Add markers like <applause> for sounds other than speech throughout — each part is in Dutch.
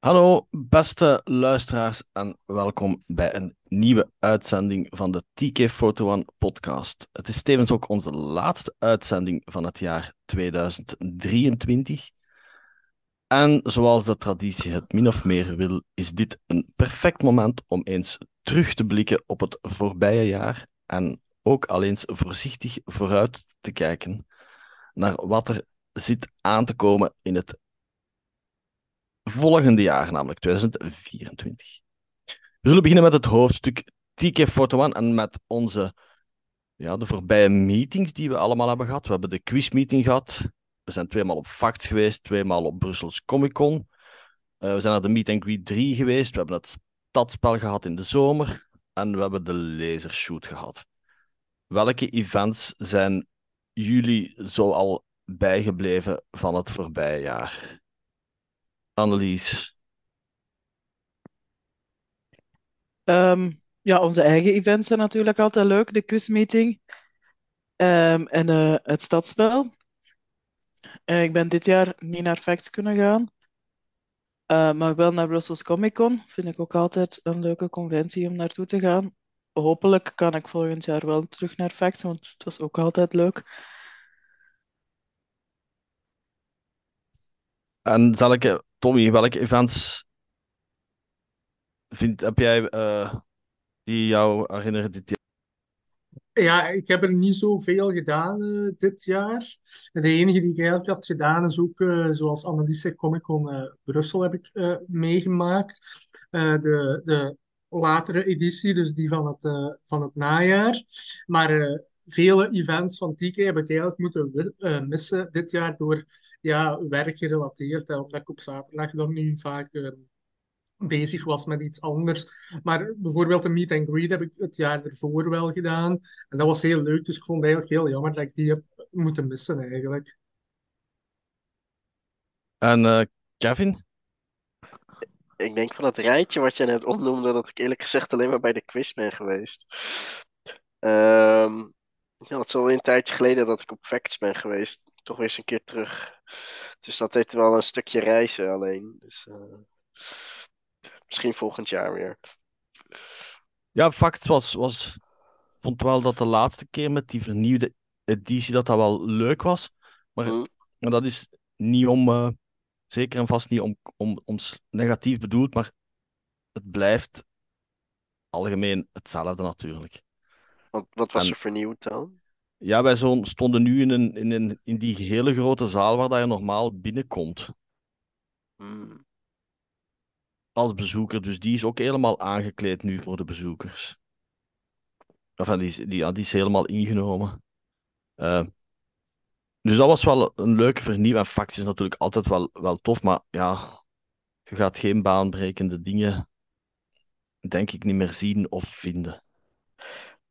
Hallo, beste luisteraars, en welkom bij een nieuwe uitzending van de TK Photo One podcast. Het is tevens ook onze laatste uitzending van het jaar 2023. En zoals de traditie het min of meer wil, is dit een perfect moment om eens terug te blikken op het voorbije jaar en ook al eens voorzichtig vooruit te kijken naar wat er zit aan te komen in het volgende jaar, namelijk 2024. We zullen beginnen met het hoofdstuk TK41 en met onze, ja, de voorbije meetings die we allemaal hebben gehad. We hebben de quizmeeting gehad. We zijn tweemaal op Facts geweest, tweemaal op Brussels Comic Con. Uh, we zijn naar de Meet and Greet 3 geweest. We hebben het stadspel gehad in de zomer. En we hebben de lasershoot gehad. Welke events zijn jullie zo al bijgebleven van het voorbije jaar? Annelies? Um, ja, onze eigen events zijn natuurlijk altijd leuk. De quizmeeting um, en uh, het stadsspel. Uh, ik ben dit jaar niet naar Facts kunnen gaan. Uh, maar wel naar Brussels Comic Con. Vind ik ook altijd een leuke conventie om naartoe te gaan. Hopelijk kan ik volgend jaar wel terug naar Facts, want het was ook altijd leuk. En zal ik Tommy, welke events vind, heb jij uh, die jou herinneren dit jaar? Ja, ik heb er niet zoveel gedaan uh, dit jaar. De enige die ik eigenlijk had gedaan is ook, uh, zoals Annelies zegt, Comic Con Brussel heb ik meegemaakt. de, de latere editie, dus die van het, van het najaar. Maar vele events van TK heb ik eigenlijk moeten uh, missen dit jaar door ja, werkgerelateerd. Hè, omdat ik op zaterdag dan nu vaak uh, bezig was met iets anders. Maar bijvoorbeeld een meet and greet heb ik het jaar ervoor wel gedaan. En dat was heel leuk, dus ik vond het eigenlijk heel jammer dat ik die heb moeten missen eigenlijk. En uh, Kevin? Ik denk van het rijtje wat je net opnoemde, dat ik eerlijk gezegd alleen maar bij de quiz ben geweest. Um, ja, het is al een tijdje geleden dat ik op Facts ben geweest. Toch weer eens een keer terug. Dus dat heeft wel een stukje reizen alleen. Dus, uh, misschien volgend jaar weer. Ja, Facts was, was... vond wel dat de laatste keer met die vernieuwde editie dat dat wel leuk was. Maar, mm. maar dat is niet om... Uh, zeker en vast niet om, om ons negatief bedoeld, maar het blijft algemeen hetzelfde natuurlijk. Wat, wat was er vernieuwd dan? Ja, wij zo, stonden nu in, een, in, een, in die hele grote zaal waar je normaal binnenkomt. Hmm. Als bezoeker, dus die is ook helemaal aangekleed nu voor de bezoekers. Enfin, die, die, ja, die is helemaal ingenomen. Uh, dus dat was wel een leuke vernieuwing. En Fax is natuurlijk altijd wel, wel tof, maar ja, je gaat geen baanbrekende dingen, denk ik, niet meer zien of vinden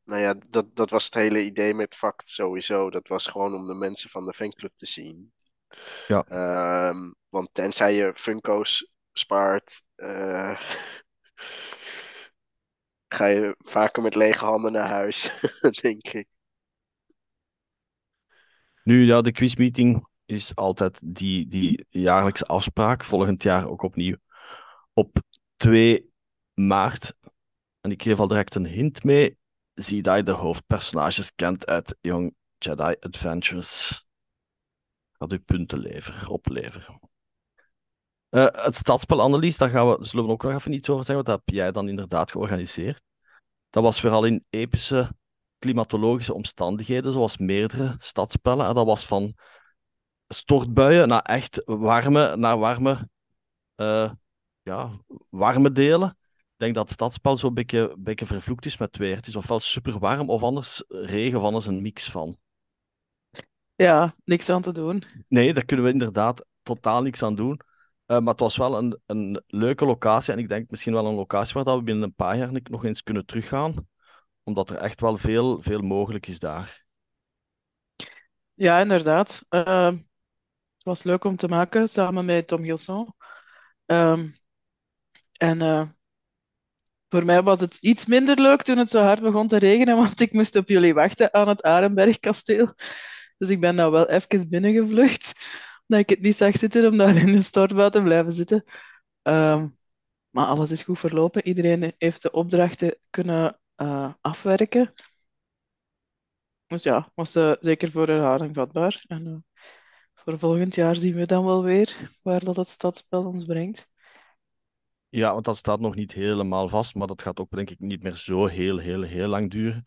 nou ja, dat, dat was het hele idee met Fact sowieso. Dat was gewoon om de mensen van de fanclub te zien. Ja. Um, want tenzij je Funko's spaart, uh, <laughs> ga je vaker met lege handen naar huis, <laughs> denk ik. Nu, ja, de quizmeeting is altijd die, die jaarlijkse afspraak. Volgend jaar ook opnieuw op 2 maart. En ik geef al direct een hint mee zie dat je de hoofdpersonages kent uit Young Jedi Adventures. Gaat u punten leveren, opleveren. Uh, het stadspel Annelies, daar gaan we, zullen we ook nog even iets over zeggen, want dat heb jij dan inderdaad georganiseerd. Dat was weer al in epische klimatologische omstandigheden, zoals meerdere stadspellen. En dat was van stortbuien naar echt warme, naar warme, uh, ja, warme delen denk dat het stadspel zo'n beetje, beetje vervloekt is met weer. Het is ofwel super warm of anders regen of anders een mix van. Ja, niks aan te doen. Nee, daar kunnen we inderdaad totaal niks aan doen. Uh, maar het was wel een, een leuke locatie. En ik denk misschien wel een locatie waar dat we binnen een paar jaar nog eens kunnen teruggaan. Omdat er echt wel veel, veel mogelijk is daar. Ja, inderdaad. Uh, het was leuk om te maken samen met Tom Gilson. Um, en uh, voor mij was het iets minder leuk toen het zo hard begon te regenen, want ik moest op jullie wachten aan het Arenbergkasteel. Dus ik ben nou wel even binnengevlucht, omdat ik het niet zag zitten om daar in de stortbouw te blijven zitten. Ehm, maar alles is goed verlopen. Iedereen heeft de opdrachten kunnen eh, afwerken. Dus ja, was uh, zeker voor herhaling vatbaar. En uh, voor volgend jaar zien we dan wel weer waar dat het stadspel ons brengt. Ja, want dat staat nog niet helemaal vast, maar dat gaat ook denk ik niet meer zo heel, heel, heel lang duren.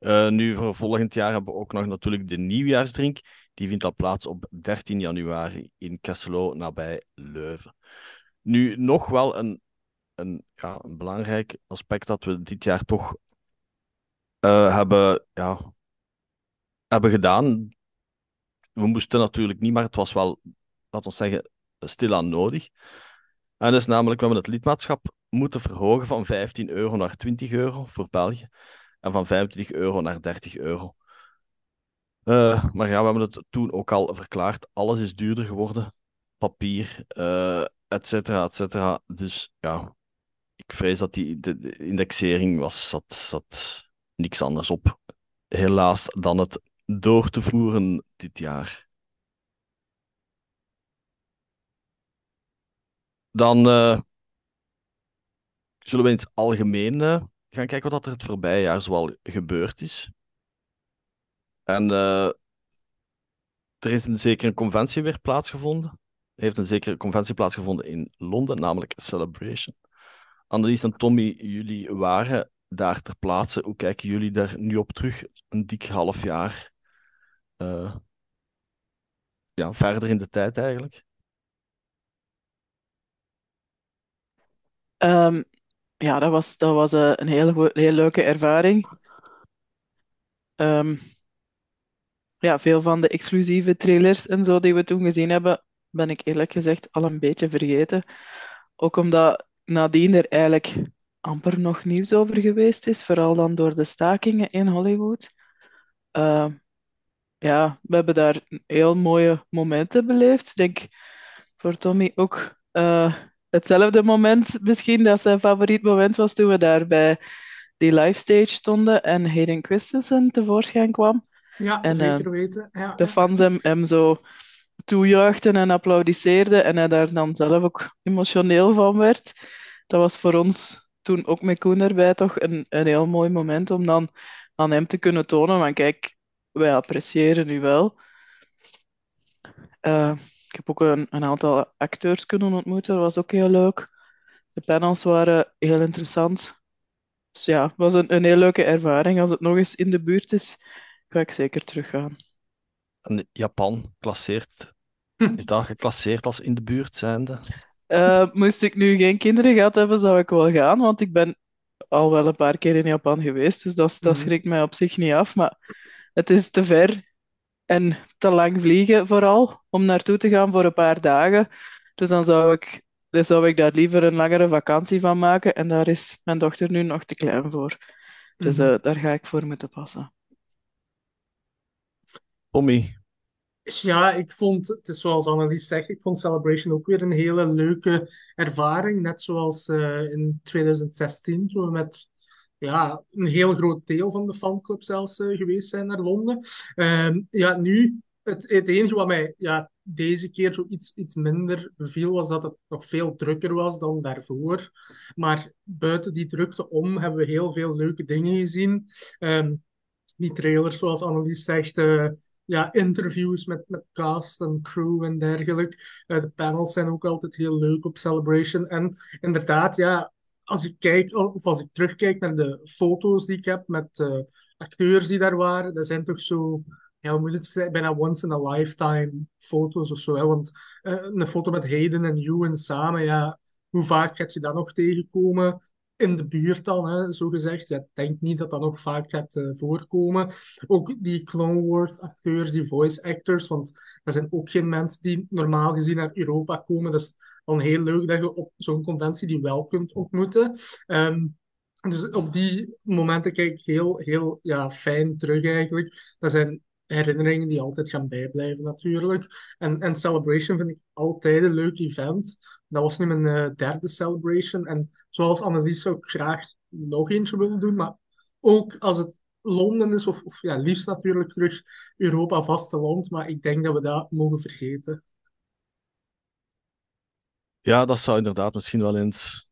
Uh, nu voor volgend jaar hebben we ook nog natuurlijk de nieuwjaarsdrink. Die vindt al plaats op 13 januari in Kesselo, nabij Leuven. Nu, nog wel een, een, ja, een belangrijk aspect dat we dit jaar toch uh, hebben, ja, hebben gedaan. We moesten natuurlijk niet, maar het was wel, laten we zeggen, stilaan nodig. En dat is namelijk, we hebben het lidmaatschap moeten verhogen van 15 euro naar 20 euro voor België. En van 25 euro naar 30 euro. Uh, maar ja, we hebben het toen ook al verklaard. Alles is duurder geworden. Papier, uh, et cetera, et cetera. Dus ja, ik vrees dat die de, de indexering was, zat, zat niks anders op. Helaas dan het door te voeren dit jaar. Dan uh, zullen we in het algemeen uh, gaan kijken wat er het voorbije jaar zoal gebeurd is. En uh, er is een zekere conventie weer plaatsgevonden. Er heeft een zekere conventie plaatsgevonden in Londen, namelijk Celebration. Annelies en Tommy, jullie waren daar ter plaatse. Hoe kijken jullie daar nu op terug? Een dik half jaar ja, verder in de tijd eigenlijk? Um, ja, dat was, dat was uh, een hele, heel leuke ervaring. Um, ja, veel van de exclusieve trailers en zo die we toen gezien hebben, ben ik eerlijk gezegd al een beetje vergeten. Ook omdat nadien er eigenlijk amper nog nieuws over geweest is, vooral dan door de stakingen in Hollywood. Uh, ja, we hebben daar heel mooie momenten beleefd. Ik denk voor Tommy ook uh, hetzelfde moment misschien, dat zijn favoriet moment was toen we daar bij die live stage stonden en Hayden Christensen tevoorschijn kwam. Ja, en, zeker uh, weten. Ja. De fans hem, hem zo toejuichten en applaudisseerden en hij daar dan zelf ook emotioneel van werd. Dat was voor ons toen ook met Koen erbij toch een, een heel mooi moment om dan aan hem te kunnen tonen van kijk, wij appreciëren u wel. Uh, ik heb ook een, een, aantal acteurs kunnen ontmoeten, dat was ook heel leuk. De panels waren heel interessant. Dus ja, het was een, een heel leuke ervaring. Als het nog eens in de buurt is, ga ik zeker teruggaan. En Japan klasseert, is dat geclasseerd als in de buurt zijnde? Uh, moest ik nu geen kinderen gehad hebben, zou ik wel gaan, want ik ben al wel een paar keer in Japan geweest, dus dat, dat schrikt mij op zich niet af. Maar het is te ver en te lang vliegen vooral om naartoe te gaan voor een paar dagen. Dus dan zou ik, dus zou ik daar liever een langere vakantie van maken. En daar is mijn dochter nu nog te klein voor. Dus uh, daar ga ik voor moeten passen. Tommy. Ja, ik vond, het is zoals Annelies zegt, ik vond Celebration ook weer een hele leuke ervaring. Net zoals uh, in 2016, toen we met ja, een heel groot deel van de fanclub zelfs uh, geweest zijn naar Londen. Uh, ja, nu, het, het enige wat mij ja, deze keer zo iets, iets minder beviel, was dat het nog veel drukker was dan daarvoor. Maar buiten die drukte om hebben we heel veel leuke dingen gezien. Um, die trailers, zoals Annelies zegt, uh, ja, interviews met, met cast en crew en dergelijke. Uh, de panels zijn ook altijd heel leuk op Celebration. En inderdaad, ja, als ik kijk, of als ik terugkijk naar de foto's die ik heb met uh, acteurs die daar waren, dat zijn toch zo, ja, hoe moet zijn, bijna once in a lifetime foto's of zo. Want uh, een foto met Hayden en Ewan samen, ja, hoe vaak gaat je dat nog tegenkomen? in de buurt dan, hè, zo gezegd. Ja, ik denk niet dat dat nog vaak gaat uh, voorkomen. Ook die Clone Wars acteurs, die voice actors, want dat zijn ook geen mensen die normaal gezien naar Europa komen. Dan heel leuk dat je op zo'n conventie die wel kunt ontmoeten. Um, dus op die momenten kijk ik heel, heel ja, fijn terug eigenlijk. Dat zijn herinneringen die altijd gaan bijblijven natuurlijk. En, en Celebration vind ik altijd een leuk event. Dat was nu mijn uh, derde Celebration. En zoals Annelies zou ik graag nog eentje willen doen. Maar ook als het Londen is, of, of ja, liefst natuurlijk terug Europa vasteland. Maar ik denk dat we dat mogen vergeten. Ja, dat zou inderdaad misschien wel eens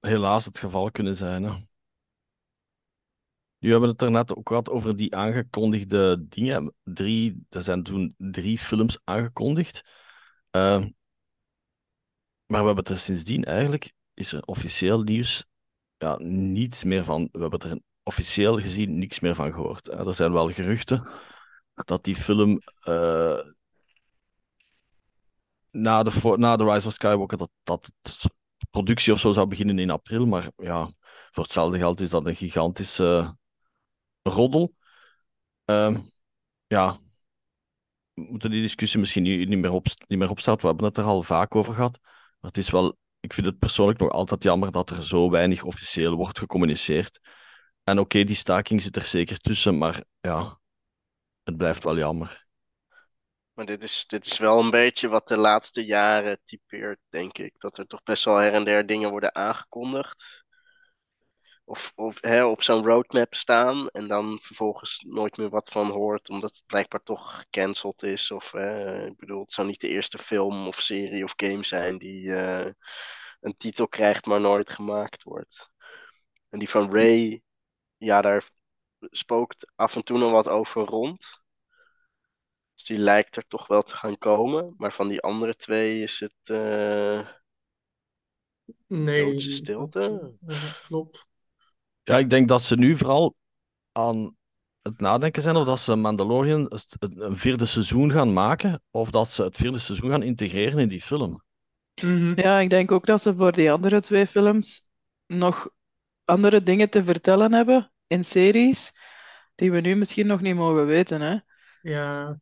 helaas het geval kunnen zijn. Hè. Nu hebben we het er net ook gehad over die aangekondigde dingen. Drie, er zijn toen drie films aangekondigd. Uh, maar we hebben er sindsdien eigenlijk, is er officieel nieuws ja, niets meer van. We hebben er officieel gezien niks meer van gehoord. Er zijn wel geruchten dat die film uh, na, de, na The Rise of Skywalker, dat, dat het productie of zo zou beginnen in april. Maar ja, voor hetzelfde geld is dat een gigantische roddel. Uh, ja, we moeten die discussie misschien niet, niet, meer op, niet meer opstarten. We hebben het er al vaak over gehad. Maar het is wel, ik vind het persoonlijk nog altijd jammer dat er zo weinig officieel wordt gecommuniceerd. En oké, die staking zit er zeker tussen, maar ja, het blijft wel jammer. Maar dit is, dit is wel een beetje wat de laatste jaren typeert, denk ik. Dat er toch best wel her en der dingen worden aangekondigd. Of, of hè, op zo'n roadmap staan en dan vervolgens nooit meer wat van hoort, omdat het blijkbaar toch gecanceld is. Of ik bedoel, het zou niet de eerste film of serie of game zijn die uh, een titel krijgt, maar nooit gemaakt wordt. En die van Ray, ja, daar spookt af en toe nog wat over rond. Dus die lijkt er toch wel te gaan komen. Maar van die andere twee is het. Uh, nee. stilte. Ja, klopt. Ja, ik denk dat ze nu vooral aan het nadenken zijn of dat ze Mandalorian een vierde seizoen gaan maken. Of dat ze het vierde seizoen gaan integreren in die film. Mhm. Ja, ik denk ook dat ze voor die andere twee films nog andere dingen te vertellen hebben in series. Die we nu misschien nog niet mogen weten, hè? Ja,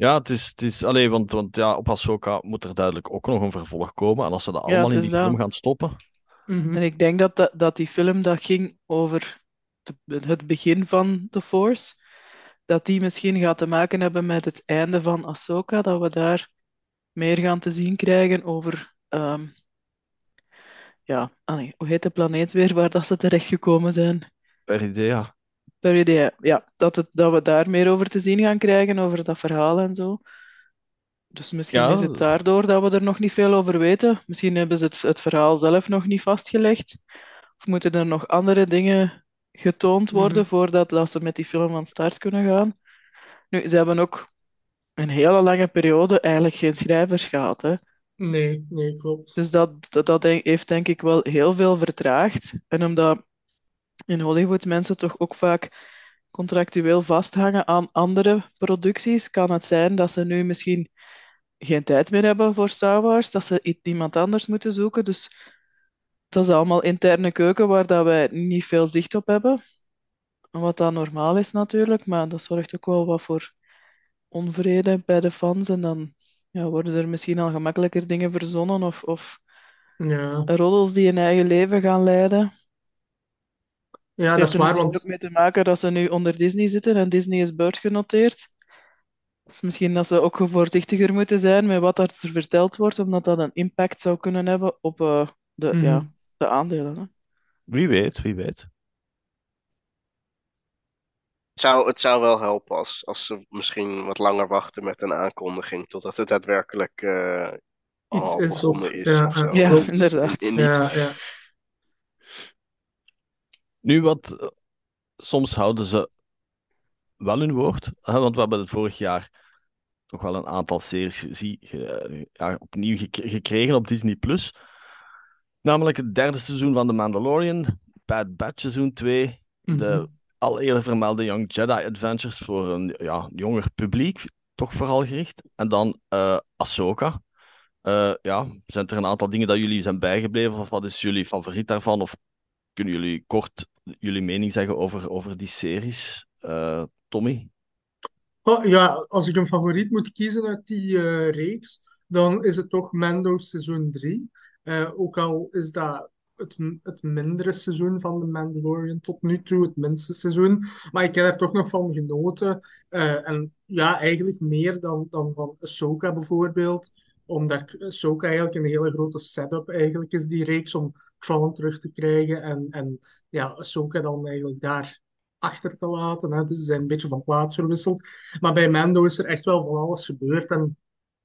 Ja, het is, het is alleen, want, want ja, op Ahsoka moet er duidelijk ook nog een vervolg komen. En als ze dat allemaal in die dat. film gaan stoppen. mhm. En ik denk dat, dat, dat die film dat ging over de- het begin van The Force, dat die misschien gaat te maken hebben met het einde van Ahsoka, dat we daar meer gaan te zien krijgen over, ehm, ja, ah nee, hoe heet de planeet weer waar dat ze terechtgekomen zijn? Per idee, ja. Dat, het, dat we daar meer over te zien gaan krijgen, over dat verhaal en zo. Dus misschien Ja. is het daardoor dat we er nog niet veel over weten. Misschien hebben ze het, het verhaal zelf nog niet vastgelegd. Of moeten er nog andere dingen getoond worden Mhm. voordat dat ze met die film van start kunnen gaan. Nu, ze hebben ook een hele lange periode eigenlijk geen schrijvers gehad. Hè? Nee, nee, klopt. Dus dat, dat, dat heeft denk ik wel heel veel vertraagd. En omdat in Hollywood mensen toch ook vaak contractueel vasthangen aan andere producties, kan het zijn dat ze nu misschien geen tijd meer hebben voor Star Wars, dat ze iemand anders moeten zoeken. Dus dat is allemaal interne keuken waar dat wij niet veel zicht op hebben. Wat dan normaal is natuurlijk, maar dat zorgt ook wel wat voor onvrede bij de fans. En dan ja, worden er misschien al gemakkelijker dingen verzonnen of, of Ja, roddels die een eigen leven gaan leiden. Ja Het dat heeft is er waar, want ook mee te maken dat ze nu onder Disney zitten en Disney is beursgenoteerd. Dus misschien dat ze ook voorzichtiger moeten zijn met wat er verteld wordt, omdat dat een impact zou kunnen hebben op eh, de, Mhm. ja, de aandelen. Hè. Wie weet, wie weet. Het zou, het zou wel helpen als, als ze misschien wat langer wachten met een aankondiging totdat het daadwerkelijk eh iets is of... is. Ja, of zo. ja, Ja, klopt. inderdaad. In- in die- Ja, ja. Nu, wat eh, soms houden ze wel hun woord. Hè, want we hebben het vorig jaar toch wel een aantal series zie, ge- ja, opnieuw gek- gekregen op Disney Plus. Namelijk het derde seizoen van The Mandalorian, Bad Batch seizoen 2, Mhm. de al eerder vermelde Young Jedi Adventures voor een ja, jonger publiek, toch vooral gericht. En dan eh Ahsoka. Eh, ja, zijn er een aantal dingen dat jullie zijn bijgebleven? Of wat is jullie favoriet daarvan? Of kunnen jullie kort jullie mening zeggen over, over die series? Eh, Tommy? Oh, ja, als ik een favoriet moet kiezen uit die eh, reeks, dan is het toch Mando seizoen 3. ook al is dat het, het mindere seizoen van The Mandalorian tot nu toe, het minste seizoen. Maar ik heb er toch nog van genoten. Eh, en ja, eigenlijk meer dan, dan van Ahsoka bijvoorbeeld. Omdat Ahsoka eigenlijk een hele grote setup eigenlijk is, die reeks, om Tron terug te krijgen. En, en ja, Ahsoka dan eigenlijk daar achter te laten. Hè. Dus ze zijn een beetje van plaats verwisseld. Maar bij Mando is er echt wel van alles gebeurd. En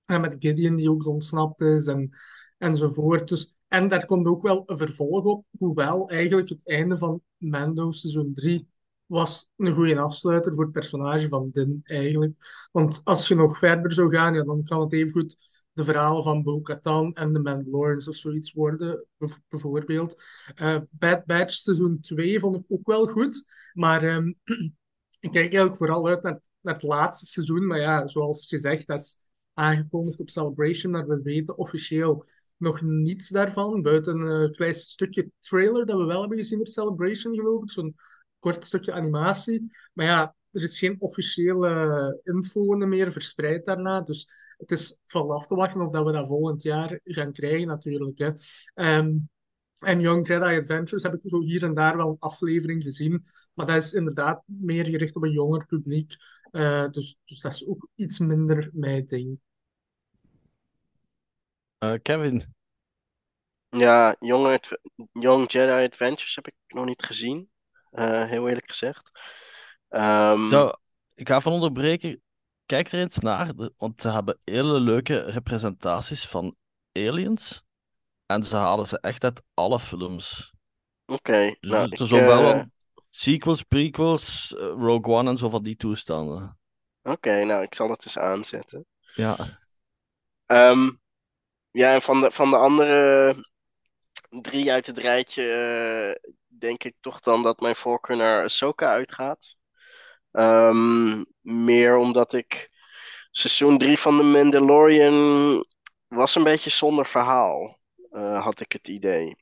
En met Gideon die ook ontsnapt is en, enzovoort. Dus, en daar komt ook wel een vervolg op, hoewel eigenlijk het einde van Mando seizoen 3 was een goede afsluiter voor het personage van Din eigenlijk. Want als je nog verder zou gaan, ja, dan kan het evengoed de verhalen van Bo-Katan en de Mandalorians of zoiets worden, bijvoorbeeld. Uh, Bad Batch seizoen 2 vond ik ook wel goed, maar um, <clears throat> ik kijk eigenlijk vooral uit naar, naar het laatste seizoen. Maar ja, zoals gezegd, dat is aangekondigd op Celebration, maar we weten officieel nog niets daarvan, buiten een klein stukje trailer dat we wel hebben gezien op Celebration, geloof ik. Zo'n kort stukje animatie. Maar ja, er is geen officiële info meer verspreid daarna. Dus het is van af te wachten of dat we dat volgend jaar gaan krijgen, natuurlijk. Hè. Ehm, en Young Jedi Adventures heb ik zo hier en daar wel een aflevering gezien. Maar dat is inderdaad meer gericht op een jonger publiek. Uh, dus, dus dat is ook iets minder mijn ding. Uh, Kevin. Ja, Young, Young Jedi Adventures heb ik nog niet gezien. Uh, heel eerlijk gezegd. Um... Zo, ik ga van onderbreken. Kijk er eens naar, want ze hebben hele leuke representaties van aliens. En ze halen ze echt uit alle films. Oké. Okay, dus nou, zowel uh... sequels, prequels, uh, Rogue One en zo van die toestanden. Oké, nou, ik zal het eens aanzetten. Ja. Um, ja, en van de, van de andere drie uit het rijtje uh, denk ik toch dan dat mijn voorkeur naar Ahsoka uitgaat. Um, meer omdat ik seizoen 3 van The Mandalorian was een beetje zonder verhaal, uh, had ik het idee.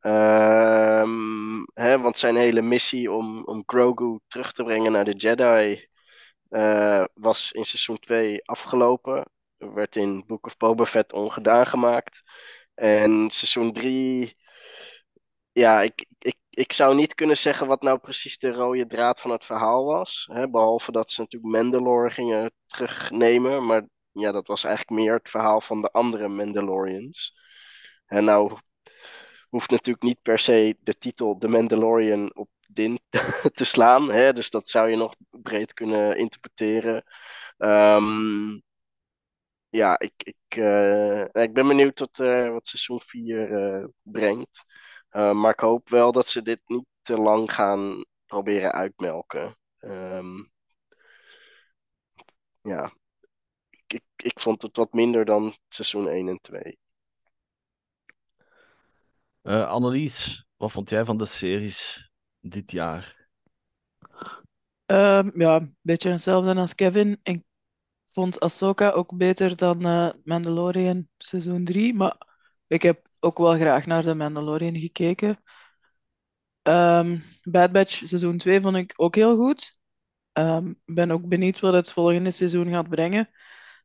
Um, hè, want zijn hele missie om, om Grogu terug te brengen naar de Jedi uh, was in seizoen 2 afgelopen. Werd in Book of Boba Fett ongedaan gemaakt. En seizoen 3 ja, ik, ik, ik zou niet kunnen zeggen wat nou precies de rode draad van het verhaal was. Hè, behalve dat ze natuurlijk Mandalore gingen terugnemen. Maar ja, dat was eigenlijk meer het verhaal van de andere Mandalorians. En nou hoeft natuurlijk niet per se de titel The Mandalorian op Din <laughs> te slaan. Hè? Dus dat zou je nog breed kunnen interpreteren. Um, ja, ik, ik, uh, ik ben benieuwd tot, uh, wat seizoen 4 uh, brengt. Uh, maar ik hoop wel dat ze dit niet te lang gaan proberen uitmelken. Um, ja, ik, ik, ik, vond het wat minder dan seizoen 1 en 2. Uh, Annelies, wat vond jij van de series dit jaar? Um, ja, een beetje hetzelfde als Kevin. Ik vond Ahsoka ook beter dan uh, Mandalorian seizoen 3. Maar ik heb ook wel graag naar The Mandalorian gekeken. Um, Bad Batch seizoen 2 vond ik ook heel goed. Um, ben ook benieuwd wat het volgende seizoen gaat brengen.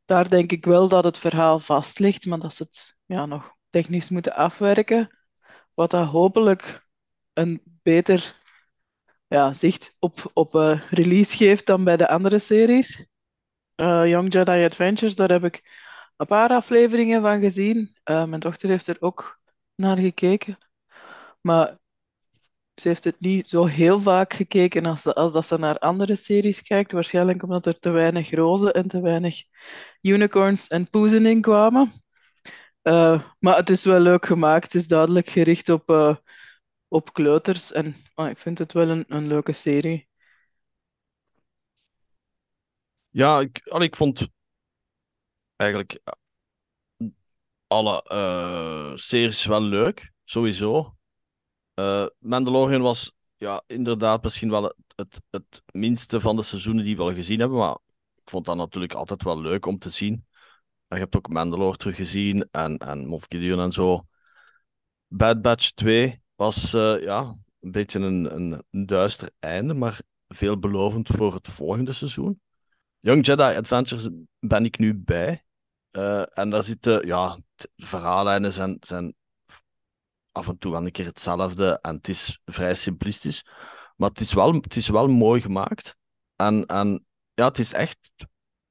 Daar denk ik wel dat het verhaal vast ligt, maar dat ze het ja, nog technisch moeten afwerken. Wat dat hopelijk een beter ja, zicht op, op uh, release geeft dan bij de andere series. Uh, Young Jedi Adventures, daar heb ik een paar afleveringen van gezien. Uh, mijn dochter heeft er ook naar gekeken. Maar ze heeft het niet zo heel vaak gekeken als, als dat ze naar andere series kijkt. Waarschijnlijk omdat er te weinig rozen en te weinig unicorns en poezen in kwamen. Uh, maar het is wel leuk gemaakt. Het is duidelijk gericht op, uh, op kleuters. En oh, ik vind het wel een, een leuke serie. Ja, ik, ik vond eigenlijk alle uh, series wel leuk, sowieso. Uh, Mandalorian was ja, inderdaad misschien wel het, het, minste van de seizoenen die we al gezien hebben, maar ik vond dat natuurlijk altijd wel leuk om te zien. Je hebt ook Mandalore teruggezien en, en Moff Gideon en zo. Bad Batch 2 was ja, een beetje een, een, een duister einde, maar veelbelovend voor het volgende seizoen. Young Jedi Adventures ben ik nu bij. Uh, en daar zitten, ja, de verhaallijnen zijn, zijn af en toe wel een keer hetzelfde en het is vrij simplistisch. Maar het is wel, het is wel mooi gemaakt. En, en ja, het is echt.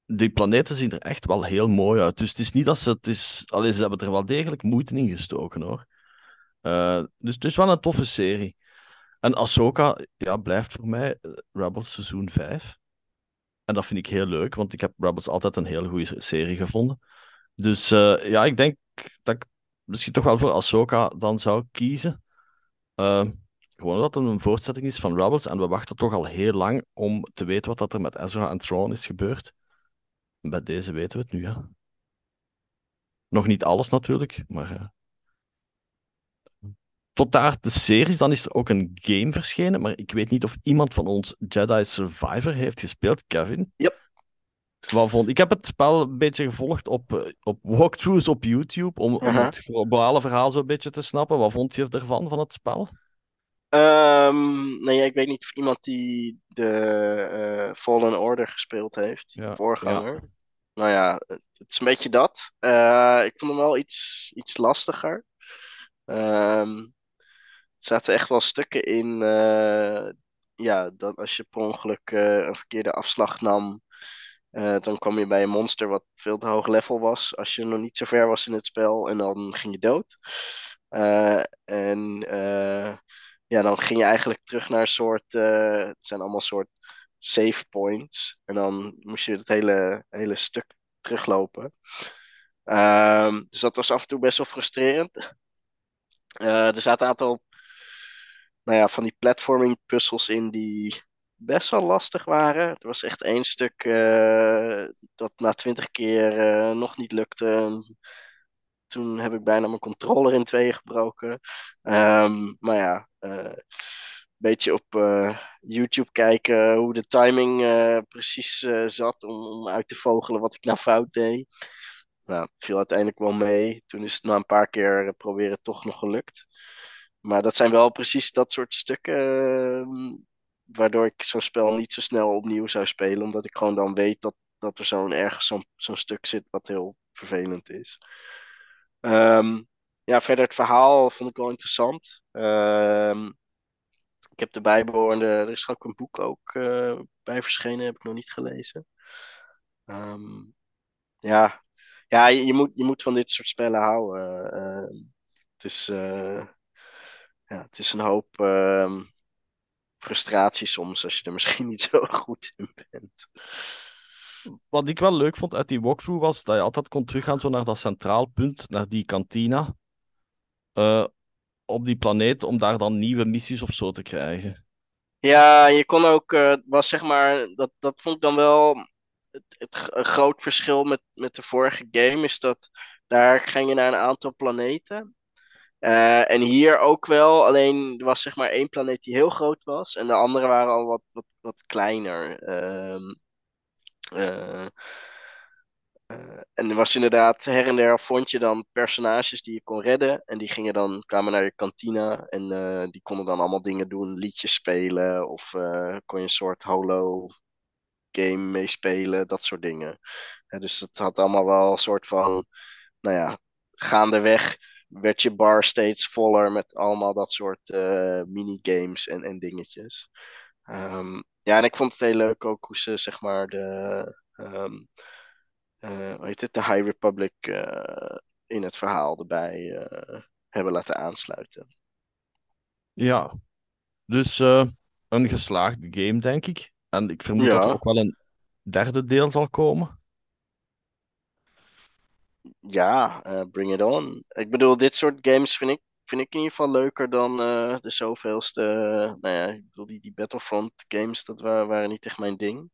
Die planeten zien er echt wel heel mooi uit. Dus het is niet dat het is. Alleen ze hebben er wel degelijk moeite in gestoken hoor. Uh, dus het is wel een toffe serie. En Ahsoka ja, blijft voor mij Rebels seizoen 5. En dat vind ik heel leuk, want ik heb Rebels altijd een heel goede serie gevonden. Dus eh, ja, ik denk dat ik misschien toch wel voor Ahsoka dan zou kiezen. Uh, gewoon dat het een voortzetting is van Rebels. En we wachten toch al heel lang om te weten wat dat er met Ezra en Thrawn is gebeurd. Bij deze weten we het nu, ja. Nog niet alles natuurlijk, maar... Uh, tot daar de series, dan is er ook een game verschenen, maar ik weet niet of iemand van ons Jedi Survivor heeft gespeeld, Kevin. Yep. Wat vond, ik heb het spel een beetje gevolgd op, eh, op walkthroughs op YouTube, om, om het globale verhaal zo'n beetje te snappen. Wat vond je ervan, van het spel? Um, nee, ik weet niet of iemand die de uh, Fallen Order gespeeld heeft, ja, voorganger. Ja. Nou ja, het is een beetje dat. Uh, ik vond hem wel iets, iets lastiger. Um, er zaten echt wel stukken in. Uh, ja, dat als je per ongeluk een verkeerde afslag nam, uh, dan kwam je bij een monster wat veel te hoog level was. Als je nog niet zo ver was in het spel. En dan ging je dood. Uh, en uh, ja, dan ging je eigenlijk terug naar een soort. het zijn allemaal soort save points. En dan moest je het hele, hele stuk teruglopen. Ehm, dus dat was af en toe best wel frustrerend. er zaten een aantal nou ja, van die platforming puzzels in die best wel lastig waren. Er was echt één stuk uh, dat na twintig keer uh, nog niet lukte. Toen heb ik bijna mijn controller in tweeën gebroken. Um, maar ja, een uh, beetje op YouTube kijken hoe de timing precies zat om, om, uit te vogelen wat ik nou fout deed. Nou, viel uiteindelijk wel mee. Toen is het na een paar keer proberen toch nog gelukt. Maar dat zijn wel precies dat soort stukken ehm, waardoor ik zo'n spel niet zo snel opnieuw zou spelen, omdat ik gewoon dan weet dat, dat er zo'n ergens zo'n zo'n stuk zit wat heel vervelend is. Um, ja, verder het verhaal vond ik wel interessant. Um, ik heb de bijbehorende, er is ook een boek ook uh, bij verschenen, heb ik nog niet gelezen. Um, ja, ja je, je, moet, je moet van dit soort spellen houden. Uh, het, is, uh, ja, het is een hoop frustratie soms als je er misschien <laughs> niet zo goed in bent. Wat ik wel leuk vond uit die walkthrough was dat je altijd kon teruggaan zo naar dat centraal punt, naar die kantina. Uh, op die planeet, om daar dan nieuwe missies of zo te krijgen. Ja, je kon ook, uh, was zeg maar, dat, dat vond ik dan wel het, het, een groot verschil met, met de vorige game, is dat daar ging je naar een aantal planeten. Uh, en hier ook wel, alleen er was zeg maar één planeet die heel groot was en de andere waren al wat, wat, wat kleiner. Uh, uh, en er was inderdaad her en der vond je dan personages die je kon redden en die gingen dan, kwamen naar je kantina en die konden dan allemaal dingen doen, liedjes spelen of kon je een soort holo game meespelen, dat soort dingen. dus het had allemaal wel een soort van, nou ja, gaandeweg werd je bar steeds voller met allemaal dat soort uh, minigames en, en dingetjes. Um, ja, en ik vond het heel leuk ook hoe ze zeg maar de, um, uh, hoe heet het, de High Republic uh, in het verhaal erbij hebben laten aansluiten. Ja, dus een geslaagde game denk ik. En ik vermoed ja. dat er ook wel een derde deel zal komen ja, uh, bring it on. Ik bedoel, dit soort games vind ik, vind ik in ieder geval leuker dan uh, de zoveelste. Uh, nou ja, ik bedoel, die, die Battlefront games, dat waren, niet echt mijn ding.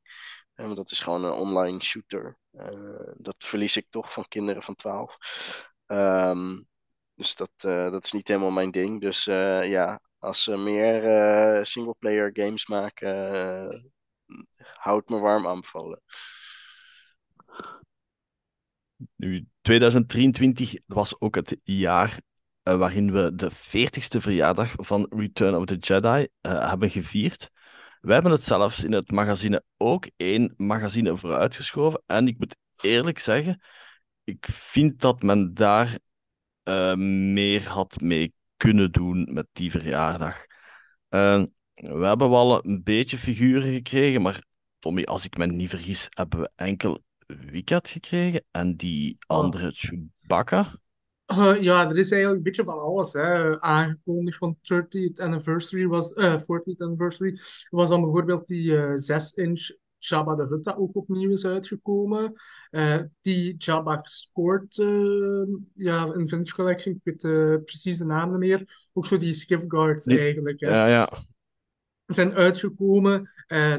want dat is gewoon een online shooter. dat verlies ik toch van kinderen van 12. Um, ehm, dus dat, dat is niet helemaal mijn ding. Dus ja, als ze meer singleplayer games maken, houd me warm aanbevolen. Nu, 2023 was ook het jaar uh, waarin we de 40ste verjaardag van Return of the Jedi uh, hebben gevierd. We hebben het zelfs in het magazine ook één magazine vooruitgeschoven. En ik moet eerlijk zeggen, ik vind dat men daar uh, meer had mee kunnen doen met die verjaardag. we hebben wel een beetje figuren gekregen, maar Tommy, als ik me niet vergis, hebben we enkel Wicket gekregen en die oh. andere oh. Chewbacca. Uh, ja, er is eigenlijk een beetje van alles hè. aangekondigd van 30th anniversary was, uh, 40th anniversary was dan bijvoorbeeld die uh, 6-inch Jabba de Hutt dat ook opnieuw is uitgekomen. Eh, die Jabba uh, ja, een Vintage Collection, ik weet precies de naam niet meer. Ook zo die Skiff eigenlijk. Hè. Ja, ja. Zijn uitgekomen.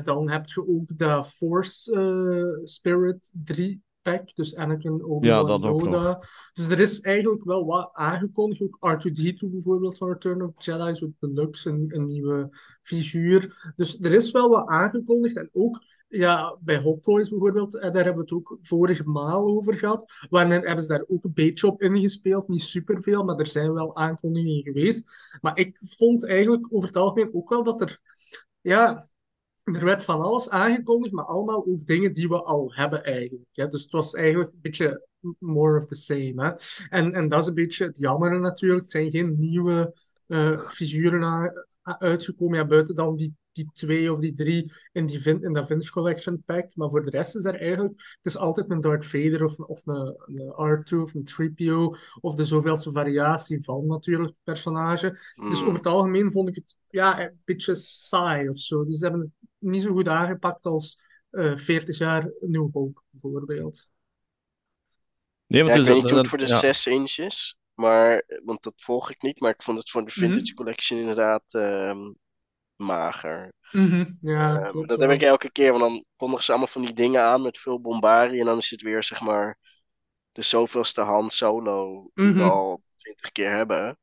dan heb je ook de Force Spirit 3 pack, dus Anakin, Obi-Wan, ja, Yoda. Dus er is eigenlijk wel wat aangekondigd. Ook R2-D2 bijvoorbeeld van Return of Jedi, zo deluxe, een, een nieuwe figuur. Dus er is wel wat aangekondigd. En ook ja, bij Hot Toys bijvoorbeeld, eh, daar hebben we het ook vorige maal over gehad. Waarin hebben ze daar ook een beetje op ingespeeld. Niet superveel, maar er zijn wel aankondigingen geweest. Maar ik vond eigenlijk over het algemeen ook wel dat er ja, er werd van alles aangekondigd, maar allemaal ook dingen die we al hebben eigenlijk. Hè? Dus het was eigenlijk een beetje more of the same. Hè? En, en dat is een beetje het jammer natuurlijk. Het zijn geen nieuwe uh, figuren uitgekomen, ja, buiten dan die, die twee of die drie in, die vin in dat Vintage Collection pack. Maar voor de rest is er eigenlijk... Het is altijd een Darth Vader of, of een, een R2 of een 3PO of de zoveelste variatie van natuurlijk personage. Dus mm. over het algemeen vond ik het ja, een beetje saai of zo. Dus ze hebben het niet zo goed aangepakt als uh, eh, 40 jaar New Hope bijvoorbeeld. Nee, want ja, ik weet niet hoe het voor de ja. 6 inches, maar, want dat volg ik niet, maar ik vond het voor de Vintage mm -hmm. Collection inderdaad uh, mager. Mm -hmm. Ja, uh, dat heb ik elke keer, want dan kondigen ze allemaal van die dingen aan met veel bombardie en dan is het weer zeg maar de zoveelste hand solo die mm -hmm. we al twintig keer hebben.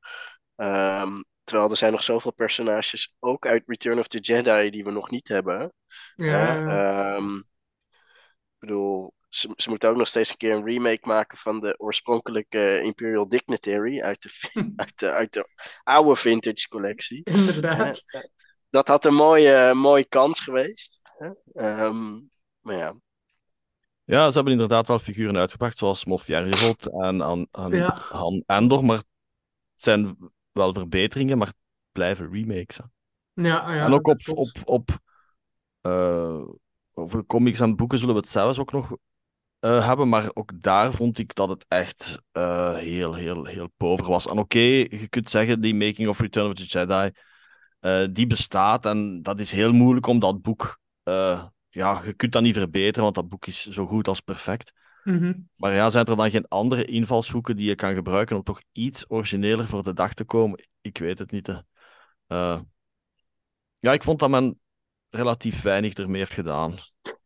Um, Terwijl er zijn nog zoveel personages, ook uit Return of the Jedi, die we nog niet hebben. Ja. Um, ik bedoel, ze, ze moeten ook nog steeds een keer een remake maken van de oorspronkelijke Imperial Dignitary uit de, <laughs> uit de, uit de oude vintage collectie. Inderdaad. Uh, dat had een mooie, mooie kans geweest. Um, maar ja. Ja, ze hebben inderdaad wel figuren uitgebracht, zoals Moff Jarrod en, en, en ja. Han Endor, maar het zijn wel verbeteringen, maar het blijven remakes. Hè. Ja, ja, en ook op, op, op uh, over comics en boeken zullen we het zelfs ook nog uh, hebben, maar ook daar vond ik dat het echt uh, heel, heel, heel pover was. En oké, okay, je kunt zeggen, die Making of Return of the Jedi, die bestaat en dat is heel moeilijk om dat boek, ja, je kunt dat niet verbeteren, want dat boek is zo goed als perfect. Mhm. Maar ja, zijn er dan geen andere invalshoeken die je kan gebruiken om toch iets origineler voor de dag te komen? Ik weet het niet. Uh, ja, ik vond dat men relatief weinig ermee heeft gedaan.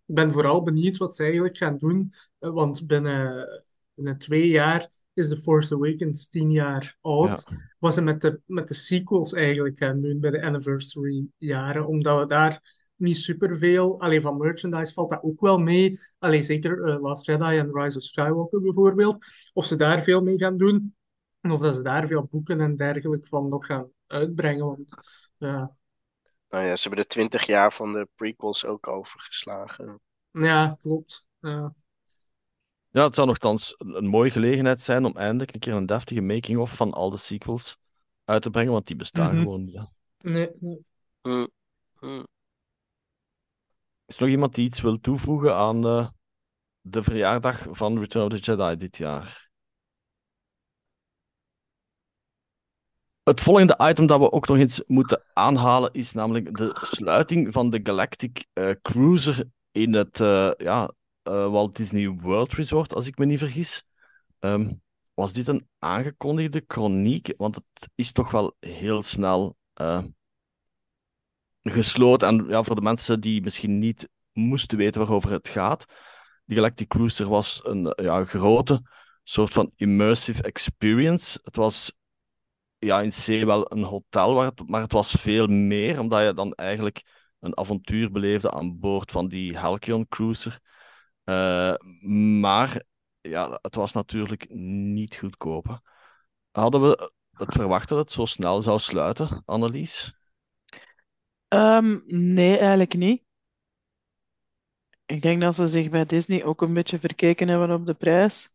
Ik ben vooral benieuwd wat ze eigenlijk gaan doen, eh, want binnen, binnen twee jaar is The Force Awakens tien jaar oud. Ja. Was ze met de, met de sequels eigenlijk gaan doen bij de anniversary jaren, omdat we daar niet superveel. Alleen van merchandise valt dat ook wel mee. Alleen zeker uh, Last Jedi en Rise of Skywalker bijvoorbeeld. Of ze daar veel mee gaan doen. En of dat ze daar veel boeken en dergelijke van nog gaan uitbrengen. Want ja. Nou ja, ze hebben de twintig jaar van de prequels ook overgeslagen. Ja, klopt. Ja. Ja, het zou nogthans een mooie gelegenheid zijn om eindelijk een keer een deftige making-of van al de sequels uit te brengen, want die bestaan mm -hmm. gewoon niet. Nee, nee. Mm. Mm. Is er nog iemand die iets wil toevoegen aan uh, de verjaardag van Return of the Jedi dit jaar? Het volgende item dat we ook nog eens moeten aanhalen is namelijk de sluiting van de Galactic uh, Cruiser in het uh, Walt Disney World Resort, als ik me niet vergis. Um, was dit een aangekondigde chroniek? Want het is toch wel heel snel gesloten. En ja, voor de mensen die misschien niet moesten weten waarover het gaat, die Galactic Cruiser was een ja, grote soort van immersive experience. Het was ja, in C wel een hotel, maar het was veel meer, omdat je dan eigenlijk een avontuur beleefde aan boord van die Halcyon Cruiser. Uh, maar ja, het was natuurlijk niet goedkoop. Hadden we het verwacht dat het zo snel zou sluiten, Annelies? Um, nee, eigenlijk niet. Ik denk dat ze zich bij Disney ook een beetje verkeken hebben op de prijs.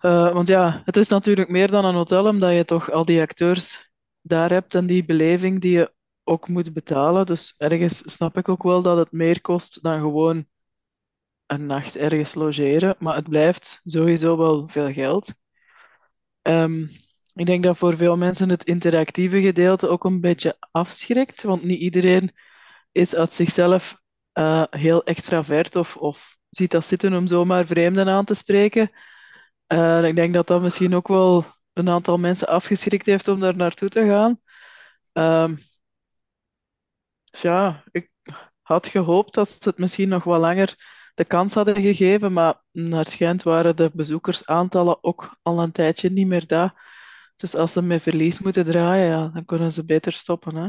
Uh, want ja, het is natuurlijk meer dan een hotel, omdat je toch al die acteurs daar hebt en die beleving die je ook moet betalen. Dus ergens snap ik ook wel dat het meer kost dan gewoon een nacht ergens logeren. Maar het blijft sowieso wel veel geld. Um, ik denk dat voor veel mensen het interactieve gedeelte ook een beetje afschrikt, want niet iedereen is uit zichzelf eh, heel extravert of, of ziet dat zitten om zomaar vreemden aan te spreken. Uh, ik denk dat dat misschien ook wel een aantal mensen afgeschrikt heeft om daar naartoe te gaan. Um, dus ja, ik had gehoopt dat ze het misschien nog wat langer de kans hadden gegeven, maar naar het schijnt waren de bezoekersaantallen ook al een tijdje niet meer daar. Dus als ze met verlies moeten draaien, ja, dan kunnen ze beter stoppen. Hè?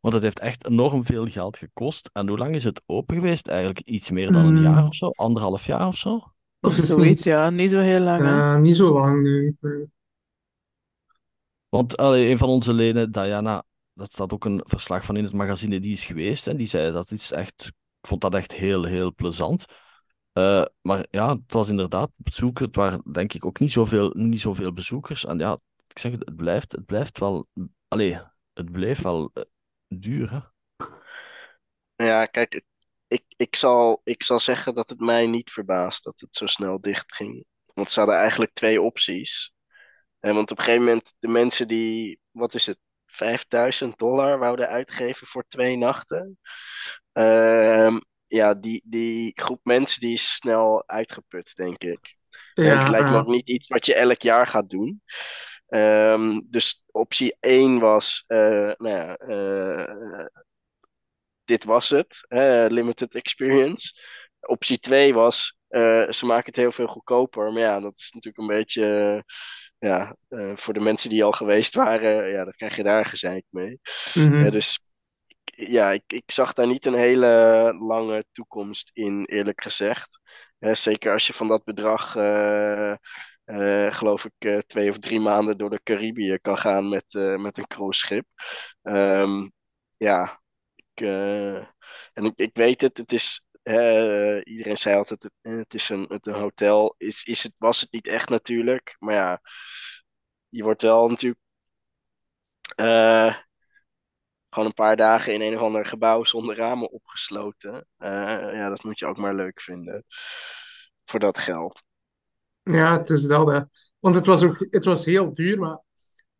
Want het heeft echt enorm veel geld gekost. En hoe lang is het open geweest? Eigenlijk iets meer dan een jaar of zo? Anderhalf jaar of zo? Of zoiets, ja. Niet zo heel lang. Uh, niet zo lang, nee. Want allee, een van onze leden, Diana, dat staat ook een verslag van in het magazine, die is geweest. En die zei dat is echt, vond dat echt heel, heel plezant. Uh, maar ja, het was inderdaad bezoeken. Het waren denk ik ook niet zoveel, niet zoveel bezoekers. En ja, ik zeg het, het blijft, het blijft wel. Allee, het bleef wel uh, duur. Hè? Ja, kijk, ik, ik, zal, ik zal zeggen dat het mij niet verbaast dat het zo snel dicht ging. Want ze hadden eigenlijk twee opties. Want op een gegeven moment, de mensen die, wat is het, 5000 dollar wouden uitgeven voor twee nachten. Uh, ja, die, die groep mensen die is snel uitgeput, denk ik. Ja, en het lijkt me ook niet iets wat je elk jaar gaat doen. Um, dus optie 1 was, uh, nou ja, uh, dit was het, limited experience. Optie 2 was, uh, ze maken het heel veel goedkoper. Maar ja, dat is natuurlijk een beetje, ja, voor de mensen die al geweest waren, ja, dan krijg je daar gezeik mee. Mm -hmm. dus ja, ik, ik zag daar niet een hele lange toekomst in, eerlijk gezegd. zeker als je van dat bedrag, uh, uh, geloof ik, twee of drie maanden door de Caribië kan gaan met, met een cruiseschip. Um, ja, ik, en ik, ik weet het, het is iedereen zei altijd, het, het is een, het een hotel. Is, is het, was het niet echt natuurlijk. Maar ja, je wordt wel natuurlijk gewoon een paar dagen in een of ander gebouw zonder ramen opgesloten. Ja, dat moet je ook maar leuk vinden. Voor dat geld. Ja, het is dat. Hè. Want het was ook het was heel duur, maar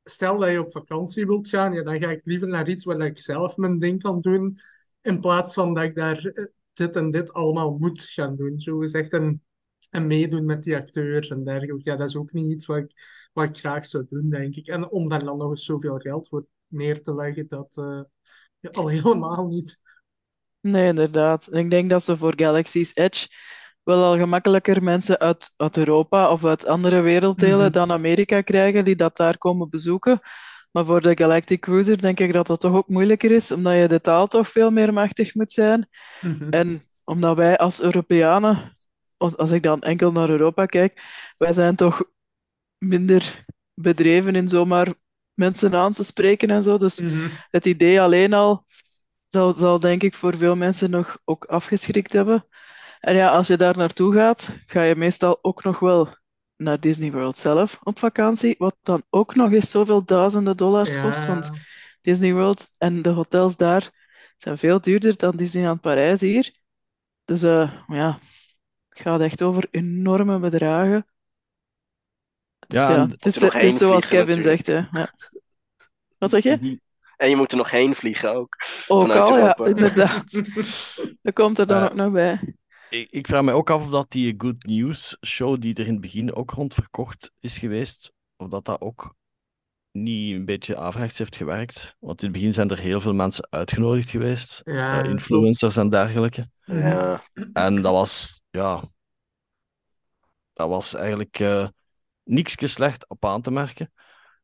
stel dat je op vakantie wilt gaan, ja, dan ga ik liever naar iets waar ik zelf mijn ding kan doen, in plaats van dat ik daar eh, dit en dit allemaal moet gaan doen. Zo gezegd, en, en meedoen met die acteurs en dergelijke. Ja, dat is ook niet iets wat ik, wat ik graag zou doen, denk ik. En om daar dan nog eens zoveel geld voor neer te leggen, dat uh, ja, al <laughs> helemaal niet. Nee, inderdaad. Ik denk dat ze voor Galaxy's Edge wel al gemakkelijker mensen uit, uit Europa of uit andere werelddelen mm-hmm. dan Amerika krijgen die dat daar komen bezoeken. Maar voor de Galactic Cruiser denk ik dat dat toch ook moeilijker is, omdat je de taal toch veel meer machtig moet zijn. Mm-hmm. En omdat wij als Europeanen, als ik dan enkel naar Europa kijk, wij zijn toch minder bedreven in zomaar mensen aan te spreken en zo. Dus Mhm. het idee alleen al zal, zal denk ik voor veel mensen nog ook afgeschrikt hebben. En ja, als je daar naartoe gaat, ga je meestal ook nog wel naar Disney World zelf op vakantie, wat dan ook nog eens zoveel duizenden dollars kost. Want Disney World en de hotels daar zijn veel duurder dan Disneyland Parijs hier. Dus eh, ja, het gaat echt over enorme bedragen. Dus Ja, het is, nog het is zoals vliegen Kevin zegt, hè. Ja. Wat zeg je? En je moet er nog heen vliegen ook. Ook al, ja, inderdaad. <laughs> Dat komt er dan ook nog bij. Ik, ik vraag me ook af of dat die Good News show die er in het begin ook rond verkocht is geweest, of dat dat ook niet een beetje averechts heeft gewerkt. Want in het begin zijn er heel veel mensen uitgenodigd geweest, eh, ja, influencers en dergelijke. Ja, En dat was, ja, dat was eigenlijk eh niks slecht op aan te merken.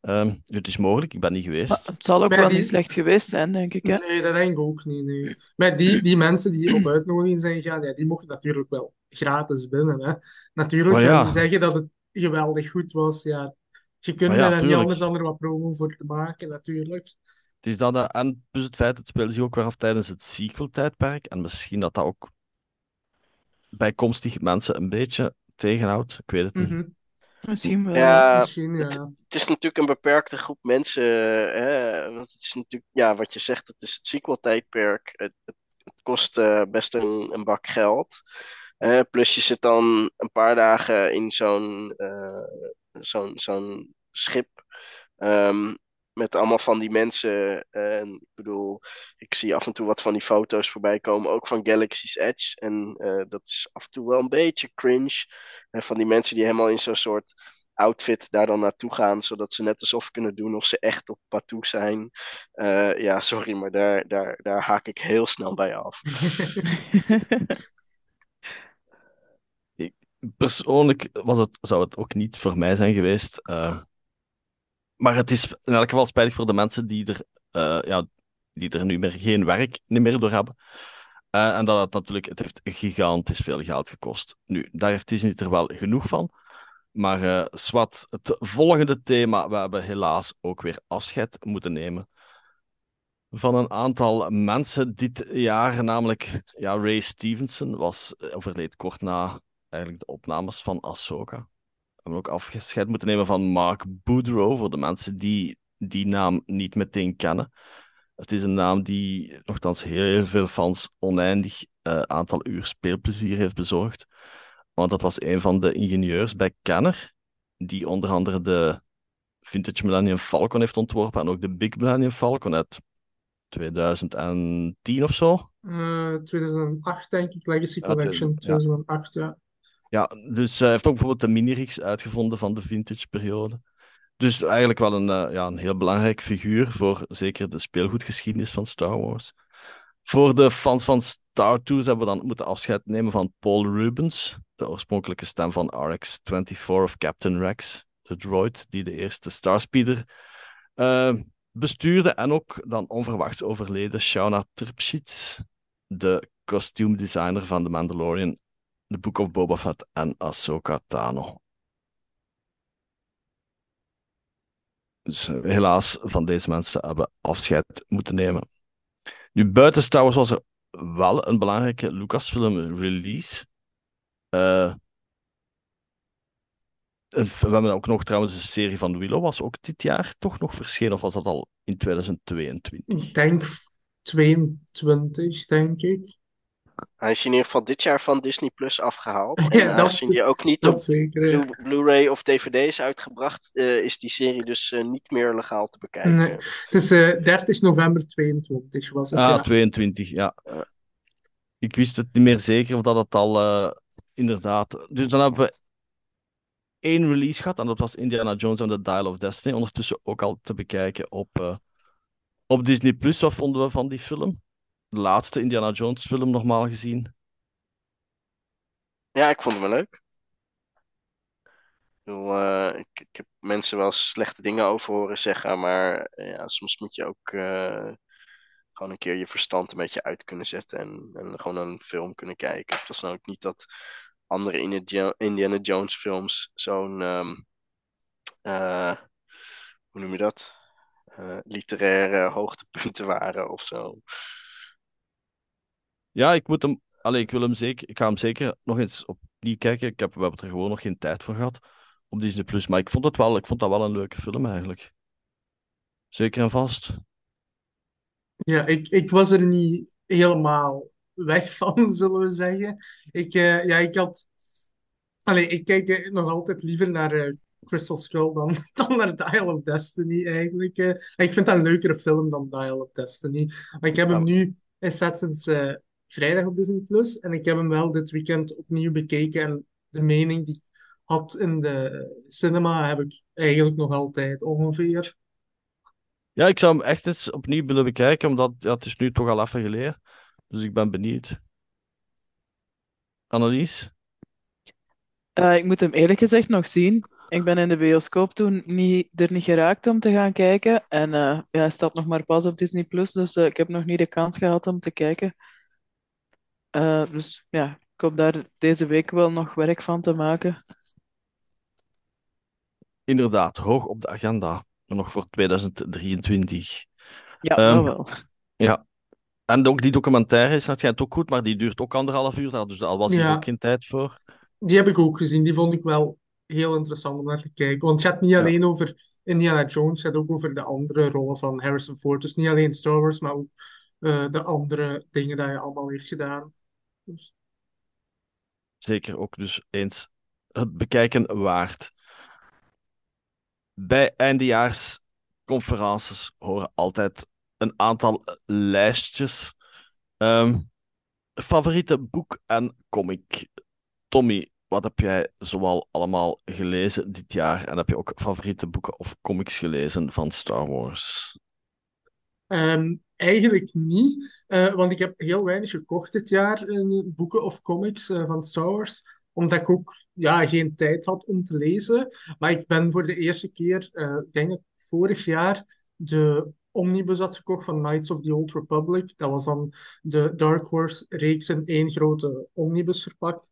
Ehm, het is mogelijk, ik ben niet Maar geweest. het zal ook wel die- niet slecht geweest zijn, denk ik. Hè? Nee, dat denk ik ook niet. Nee. Maar die, die mensen die op uitnodiging zijn gegaan, ja, die mochten natuurlijk wel gratis binnen. Hè. Natuurlijk ja. ze zeggen dat het geweldig goed was. Ja, je kunt ja, daar niet anders dan er wat promo voor te maken, natuurlijk. Het is dat, eh, en plus het feit, het speelde zich ook weer af tijdens het sequel-tijdperk. En misschien dat dat ook bijkomstig mensen een beetje tegenhoudt. Ik weet het niet. Mhm. <laughs> Misschien wel. ja Misschien, het, ja. het is natuurlijk een beperkte groep mensen. Hè? Want het is natuurlijk, ja, wat je zegt, het is het sequel-tijdperk. Het, het, het kost eh, best een, een bak geld. Plus je zit dan een paar dagen in zo'n eh, zo'n zo'n schip. Ehm, met allemaal van die mensen. En ik bedoel, ik zie af en toe wat van die foto's voorbij komen, ook van Galaxy's Edge. En eh, dat is af en toe wel een beetje cringe. Van die mensen die helemaal in zo'n soort outfit daar dan naartoe gaan, zodat ze net alsof kunnen doen of ze echt op patoe zijn. Eh, ja, sorry, maar daar, daar, daar haak ik heel snel bij af. <laughs> Persoonlijk was het, zou het ook niet voor mij zijn geweest. Maar het is in elk geval spijtig voor de mensen die er, uh, ja, die er nu meer geen werk meer door hebben. Uh, en dat het natuurlijk, het heeft gigantisch veel geld gekost. Nu, daar heeft Disney er wel genoeg van. Maar uh, Swat, het volgende thema, we hebben helaas ook weer afscheid moeten nemen van een aantal mensen dit jaar. Namelijk, ja, Ray Stevenson was overleed kort na eigenlijk de opnames van Ahsoka hebben ook afgescheid moeten nemen van Mark Boudreau, voor de mensen die die naam niet meteen kennen. Het is een naam die nogthans heel veel fans oneindig uh, aantal uur speelplezier heeft bezorgd. Want dat was een van de ingenieurs bij Kenner, die onder andere de Vintage Millennium Falcon heeft ontworpen en ook de Big Millennium Falcon uit 2010 of zo. Uh, 2008 denk ik, Legacy Collection, ja, 2008 ja. Ja, dus hij heeft ook bijvoorbeeld de mini uitgevonden van de vintage periode. Dus eigenlijk wel een, uh, ja, een heel belangrijk figuur voor zeker de speelgoedgeschiedenis van Star Wars. Voor de fans van Star Tours hebben we dan moeten afscheid nemen van Paul Rubens, de oorspronkelijke stem van RX-24 of Captain Rex, de droid die de eerste Starspeeder uh, bestuurde. En ook dan onverwachts overleden Shauna Trpschitz, de kostuumdesigner van The Mandalorian The Book of Boba Fett en Ahsoka Tano. Dus eh, helaas, van deze mensen hebben afscheid moeten nemen. Nu, buiten was er wel een belangrijke Lucasfilm release. Uh, we hebben ook nog trouwens een serie van Willow, was ook dit jaar toch nog verschenen, of was dat al in 2022? Ik denk 22, denk ik. Hij is in ieder geval dit jaar van Disney Plus afgehaald. <laughs> En ja, aangezien die ook niet op Blu-ray of DVD is uitgebracht, uh, is die serie dus uh, niet meer legaal te bekijken. Nee, het is uh, eh, 30 november 22 was het. Ah, ja. 22, ja. Ik wist het niet meer zeker of dat het al inderdaad. Dus dan hebben we één release gehad en dat was Indiana Jones and the Dial of Destiny. Ondertussen ook al te bekijken op, op Disney Plus. Wat vonden we van die film? De laatste Indiana Jones film nogmaals gezien? Ja, ik vond hem wel leuk. Ik, uh, ik, ik, heb mensen wel slechte dingen over horen zeggen, maar ja, soms moet je ook uh, gewoon een keer je verstand een beetje uit kunnen zetten en, en gewoon een film kunnen kijken. Het was nou ook niet dat andere Indiana Jones films zo'n, uh, hoe noem je dat? literaire hoogtepunten waren of zo. Ja, ik moet hem. Allee, ik wil hem zeker. Ik ga hem zeker nog eens opnieuw kijken. Ik heb, we hebben er gewoon nog geen tijd voor gehad. Op Disney Plus. Maar ik vond het wel, ik vond dat wel een leuke film eigenlijk. Zeker en vast. Ja, ik, ik was er niet helemaal weg <laughs> van, zullen we zeggen. Ik, uh, ja, ik had. Allee, ik kijk nog altijd liever naar uh, Crystal Skull dan, <laughs> dan naar Dial of Destiny eigenlijk. Ik vind dat een leukere film dan Dial of Destiny. Maar ik heb hem nu in sinds vrijdag op Disney Plus. En ik heb hem wel dit weekend opnieuw bekeken. En de mening die ik had in de cinema heb ik eigenlijk nog altijd ongeveer. Ja, ik zou hem echt eens opnieuw willen bekijken, omdat ja, het is nu toch al even geleden. Dus ik ben benieuwd. Annelies? Uh, ik moet hem eerlijk gezegd nog zien. Ik ben in de bioscoop toen niet, er niet geraakt om te gaan kijken. En uh, ja, hij staat nog maar pas op Disney Plus, dus uh, ik heb nog niet de kans gehad om te kijken. Uh, dus ja, ik hoop daar deze week wel nog werk van te maken. Inderdaad, hoog op de agenda. Nog voor 2023. Ja, um, wel. Ja. En ook die documentaire is waarschijnlijk ook goed, maar die duurt ook anderhalf uur. Dus daar was hier ja. ook geen tijd voor. Die heb ik ook gezien. Die vond ik wel heel interessant om naar te kijken. Want het gaat niet alleen over Indiana Jones, het gaat ook over de andere rollen van Harrison Ford. Dus niet alleen Star Wars, maar ook uh, de andere dingen die hij allemaal heeft gedaan. Dus. Zeker ook dus eens het bekijken waard. Bij eindejaars conferences horen altijd een aantal lijstjes. Ehm, favoriete boek en comic. Tommy, wat heb jij zoal allemaal gelezen dit jaar? En heb je ook favoriete boeken of comics gelezen van Star Wars? Ehm, eigenlijk niet, eh, want ik heb heel weinig gekocht dit jaar in boeken of comics eh, van Star Wars, omdat ik ook ja, geen tijd had om te lezen. Maar ik ben voor de eerste keer, ik denk ik vorig jaar, de omnibus had gekocht van Knights of the Old Republic. Dat was dan de Dark Horse-reeks in één grote omnibus verpakt.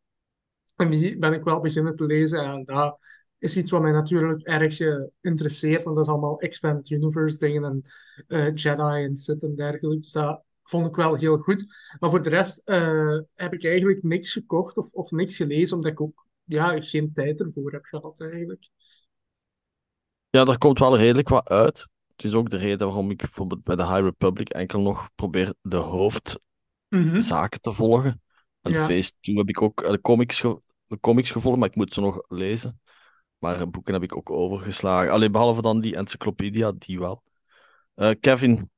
En die ben ik wel beginnen te lezen en dat is iets wat mij natuurlijk erg uh, interesseert, want dat is allemaal Expanded Universe dingen en uh, Jedi en Sith en dergelijke. Dus dat vond ik wel heel goed. Maar voor de rest uh, heb ik eigenlijk niks gekocht of, of niks gelezen, omdat ik ook ja, geen tijd ervoor heb gehad eigenlijk. Ja, daar komt wel redelijk wat uit. Het is ook de reden waarom ik bijvoorbeeld bij de High Republic enkel nog probeer de hoofdzaken mm -hmm. te volgen. En ja. Phase 2 heb ik ook de comics, de comics gevolgd, maar ik moet ze nog lezen. Maar boeken heb ik ook overgeslagen. Alleen behalve dan die encyclopedia, die wel. Uh, Kevin.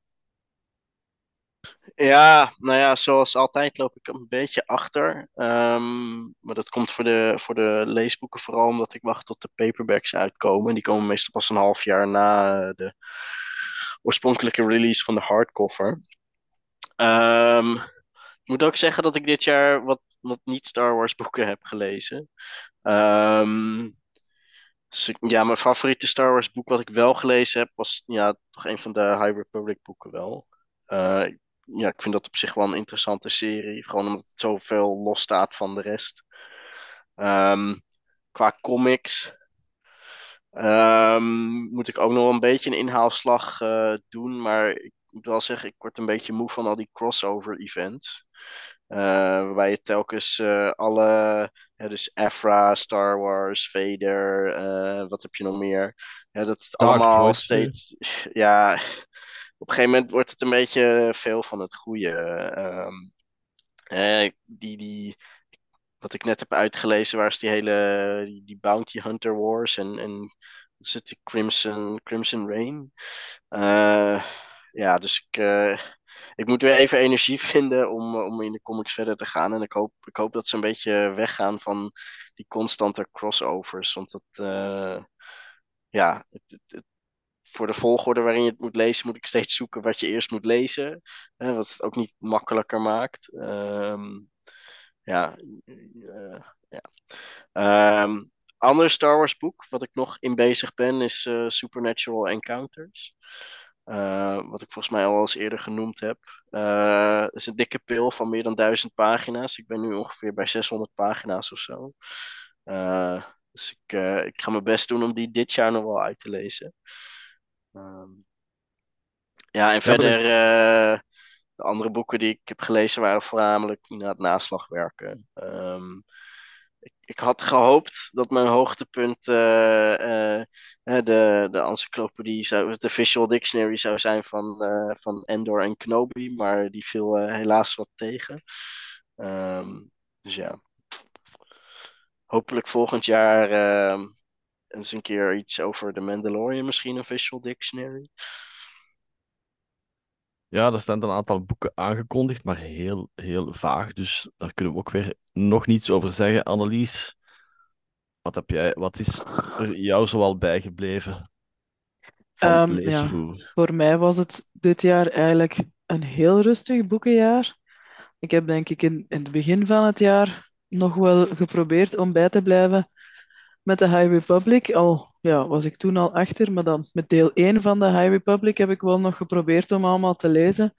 Ja, nou ja, zoals altijd loop ik een beetje achter. Um, maar dat komt voor de, voor de leesboeken vooral omdat ik wacht tot de paperbacks uitkomen. Die komen meestal pas een half jaar na de oorspronkelijke release van de hardcover. Um, ik moet ook zeggen dat ik dit jaar wat, wat niet Star Wars boeken heb gelezen. Um, ja, mijn favoriete Star Wars boek wat ik wel gelezen heb, was ja, toch een van de High Republic boeken wel. Uh, ja, ik vind dat op zich wel een interessante serie. Gewoon omdat het zoveel los staat van de rest. Um, qua comics um, moet ik ook nog een beetje een inhaalslag uh, doen. Maar ik moet wel zeggen, ik word een beetje moe van al die crossover events. Uh, waarbij je telkens uh, alle, ja, dus Afra, Star Wars, Vader, uh, wat heb je nog meer? Ja, dat het allemaal steeds, ja, <laughs> <laughs> op een gegeven moment wordt het een beetje veel van het goede. Um, die, die, wat ik net heb uitgelezen, waar is die hele, die, die Bounty Hunter Wars en, en wat die Crimson, Crimson Rain. ja, dus ik ik moet weer even energie <laughs> vinden om, om in de comics verder te gaan. En ik hoop, ik hoop dat ze een beetje weggaan van die constante crossovers. Want dat, uh, ja, het, het, voor de volgorde waarin je het moet lezen, moet ik steeds zoeken wat je eerst moet lezen. Hè, wat het ook niet makkelijker maakt. Um, ja, uh, ja. Um, ander Star Wars boek wat ik nog in bezig ben is Supernatural Encounters. Uh, wat ik volgens mij al eens eerder genoemd heb. Uh, het is een dikke pil van meer dan duizend pagina's. Ik ben nu ongeveer bij 600 pagina's of zo. Uh, dus ik, ik ga mijn best doen om die dit jaar nog wel uit te lezen. Ehm, ja, en verder, de andere boeken die ik heb gelezen waren voornamelijk inderdaad naslagwerken. Um, ik, had gehoopt dat mijn hoogtepunt de, de encyclopedie, zou, de visual dictionary zou zijn van, van Endor en Kenobi, maar die viel helaas wat tegen. Um, dus ja. Hopelijk volgend jaar uh, eens een keer iets over de Mandalorian, misschien visual dictionary. Ja, er staan een aantal boeken aangekondigd, maar heel, heel vaag. Dus daar kunnen we ook weer nog niets over zeggen. Annelies, wat, heb jij, wat is er jou zoal bijgebleven van um, leesvoer? Ja, voor mij was het dit jaar eigenlijk een heel rustig boekenjaar. Ik heb denk ik in, in het begin van het jaar nog wel geprobeerd om bij te blijven met de High Republic. Al ja, was ik toen al achter, maar dan met deel 1 van de High Republic heb ik wel nog geprobeerd om allemaal te lezen.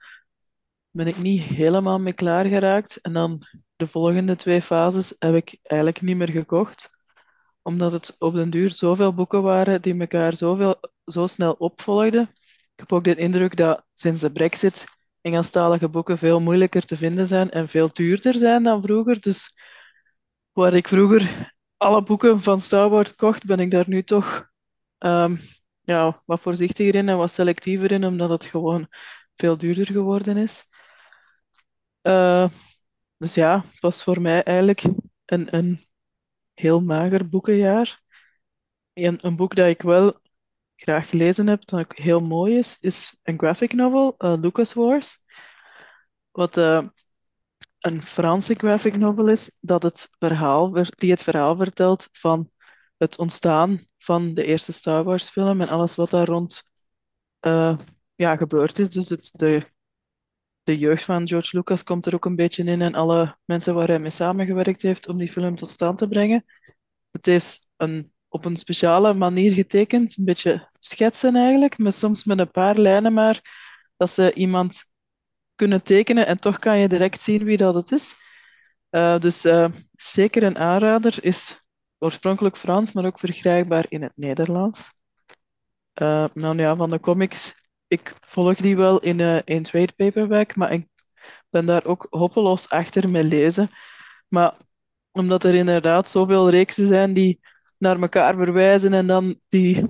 Ben ik niet helemaal mee klaar geraakt. En dan de volgende twee fases heb ik eigenlijk niet meer gekocht omdat het op den duur zoveel boeken waren die elkaar zoveel, zo snel opvolgden. Ik heb ook de indruk dat sinds de brexit Engelstalige boeken veel moeilijker te vinden zijn en veel duurder zijn dan vroeger. Dus waar ik vroeger alle boeken van Star Wars kocht, ben ik daar nu toch um, ja, wat voorzichtiger in en wat selectiever in, omdat het gewoon veel duurder geworden is. Uh, dus ja, het was voor mij eigenlijk een, een heel mager boekenjaar. Een, een boek dat ik wel graag gelezen heb, dat ook heel mooi is, is een graphic novel, uh, Lucas Wars. Wat uh, een Franse graphic novel is, dat het verhaal, die het verhaal vertelt van het ontstaan van de eerste Star Wars film en alles wat daar rond uh, ja, gebeurd is. Dus het, de, de jeugd van George Lucas komt er ook een beetje in en alle mensen waar hij mee samengewerkt heeft om die film tot stand te brengen. Het is een, op een speciale manier getekend, een beetje schetsen eigenlijk, met soms met een paar lijnen maar, dat ze iemand kunnen tekenen en toch kan je direct zien wie dat het is. Uh, dus uh, zeker een aanrader, is oorspronkelijk Frans, maar ook verkrijgbaar in het Nederlands. Uh, nou ja, van de comics, ik volg die wel in een trade paperback, maar ik ben daar ook hopeloos achter met lezen. Maar omdat er inderdaad zoveel reeksen zijn die naar elkaar verwijzen en dan die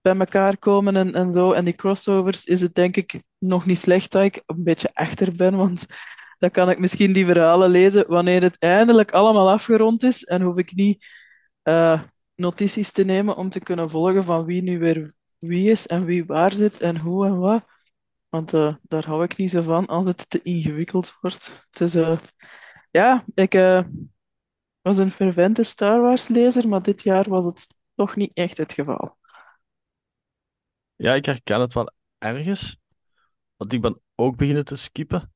bij elkaar komen en, en zo. En die crossovers is het denk ik nog niet slecht dat ik een beetje achter ben, want dan kan ik misschien die verhalen lezen wanneer het eindelijk allemaal afgerond is en hoef ik niet uh, notities te nemen om te kunnen volgen van wie nu weer wie is en wie waar zit en hoe en wat. Want uh, daar hou ik niet zo van als het te ingewikkeld wordt. Dus uh, ja, ik was een fervente Star Wars lezer, maar dit jaar was het toch niet echt het geval. Ja, ik herken het wel ergens. Want ik ben ook beginnen te skippen.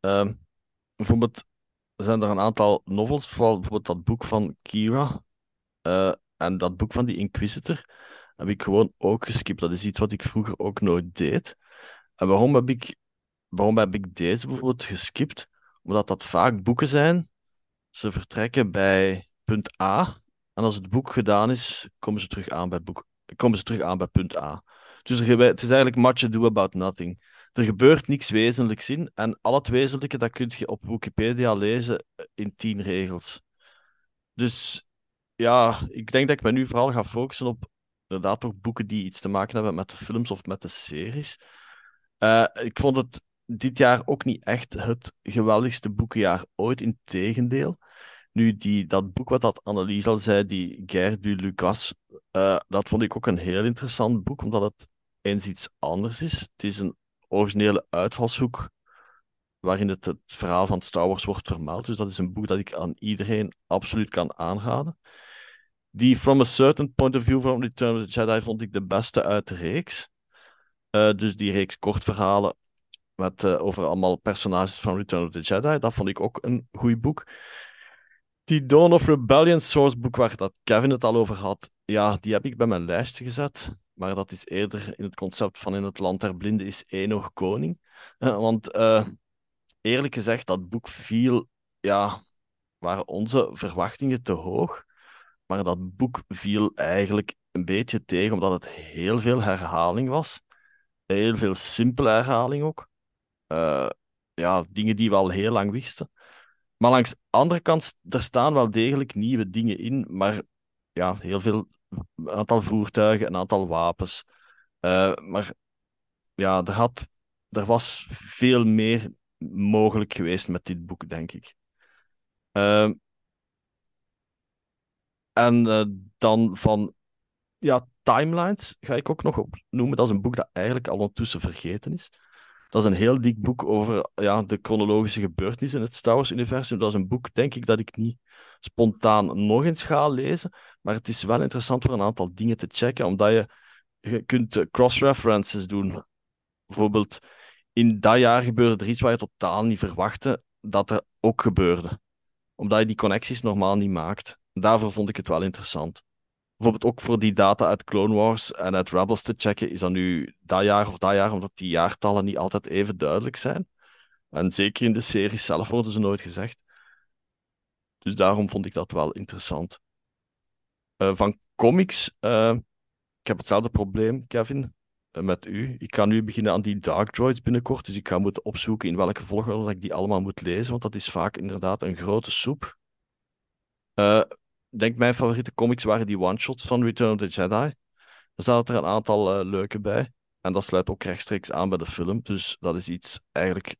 Uh, bijvoorbeeld zijn er een aantal novels, vooral bijvoorbeeld dat boek van Kira uh, en dat boek van die Inquisitor, heb ik gewoon ook geskipt. Dat is iets wat ik vroeger ook nooit deed. En waarom heb ik, waarom heb ik deze bijvoorbeeld geskipt? Omdat dat vaak boeken zijn ze vertrekken bij punt A. En als het boek gedaan is, komen ze terug aan bij, boek, komen ze terug aan bij punt A. Dus het is eigenlijk much ado about nothing. Er gebeurt niks wezenlijks in. En al het wezenlijke, dat kun je op Wikipedia lezen in tien regels. Dus ja, ik denk dat ik me nu vooral ga focussen op inderdaad toch boeken die iets te maken hebben met de films of met de series. Uh, ik vond het dit jaar ook niet echt het geweldigste boekenjaar ooit. Integendeel. Nu, die, dat boek wat dat Annelies al zei, die Guerre du Lucas, uh, dat vond ik ook een heel interessant boek, omdat het eens iets anders is. Het is een originele uitvalshoek waarin het, het verhaal van Star Wars wordt vermeld. Dus dat is een boek dat ik aan iedereen absoluut kan aanraden. Die From a Certain Point of View van Return of the Jedi vond ik de beste uit de reeks. Uh, dus die reeks kortverhalen met, uh, over allemaal personages van Return of the Jedi. Dat vond ik ook een goed boek. Die Dawn of Rebellion source boek waar dat Kevin het al over had, ja, die heb ik bij mijn lijstje gezet. Maar dat is eerder in het concept van in het land der blinden is één nog koning. Uh, want uh, eerlijk gezegd, dat boek viel, ja, waren onze verwachtingen te hoog. Maar dat boek viel eigenlijk een beetje tegen, omdat het heel veel herhaling was. Heel veel simpele herhaling ook. Uh, ja, dingen die we al heel lang wisten. Maar langs de andere kant, er staan wel degelijk nieuwe dingen in, maar ja, heel veel, een aantal voertuigen, een aantal wapens. Uh, maar ja, er, had, er was veel meer mogelijk geweest met dit boek, denk ik. Uh, en uh, dan van ja, Timelines ga ik ook nog opnoemen. Dat is een boek dat eigenlijk al ondertussen vergeten is. Dat is een heel dik boek over ja, de chronologische gebeurtenissen in het Star Wars-universum. Dat is een boek, denk ik, dat ik niet spontaan nog eens ga lezen. Maar het is wel interessant voor een aantal dingen te checken, omdat je, je kunt eh, cross-references doen. Bijvoorbeeld, in dat jaar gebeurde er iets waar je totaal niet verwachtte dat er ook gebeurde. Omdat je die connecties normaal niet maakt. Daarvoor vond ik het wel interessant bijvoorbeeld ook voor die data uit Clone Wars en uit Rebels te checken, is dat nu dat jaar of dat jaar, omdat die jaartallen niet altijd even duidelijk zijn. En zeker in de series zelf worden ze nooit gezegd. Dus daarom vond ik dat wel interessant. Uh, van comics, uh, ik heb hetzelfde probleem, Kevin, uh, met u. Ik ga nu beginnen aan die Dark Droids binnenkort, dus ik ga moeten opzoeken in welke volgorde ik die allemaal moet lezen, want dat is vaak inderdaad een grote soep denk mijn favoriete comics waren die one-shots van Return of the Jedi. Er zaten er een aantal uh, leuke bij. En dat sluit ook rechtstreeks aan bij de film. Dus dat is iets eigenlijk,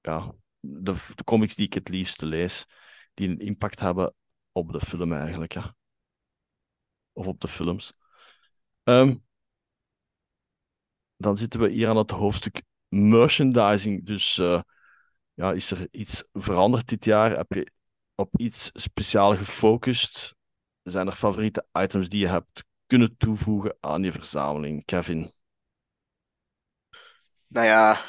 ja, de, comics die ik het liefste lees, die een impact hebben op de film eigenlijk, ja. Of op de films. Um, dan zitten we hier aan het hoofdstuk merchandising. Dus uh, ja, is er iets veranderd dit jaar? Heb je op iets speciaal gefocust? Zijn er favoriete items die je hebt kunnen toevoegen aan je verzameling, Kevin? Nou ja,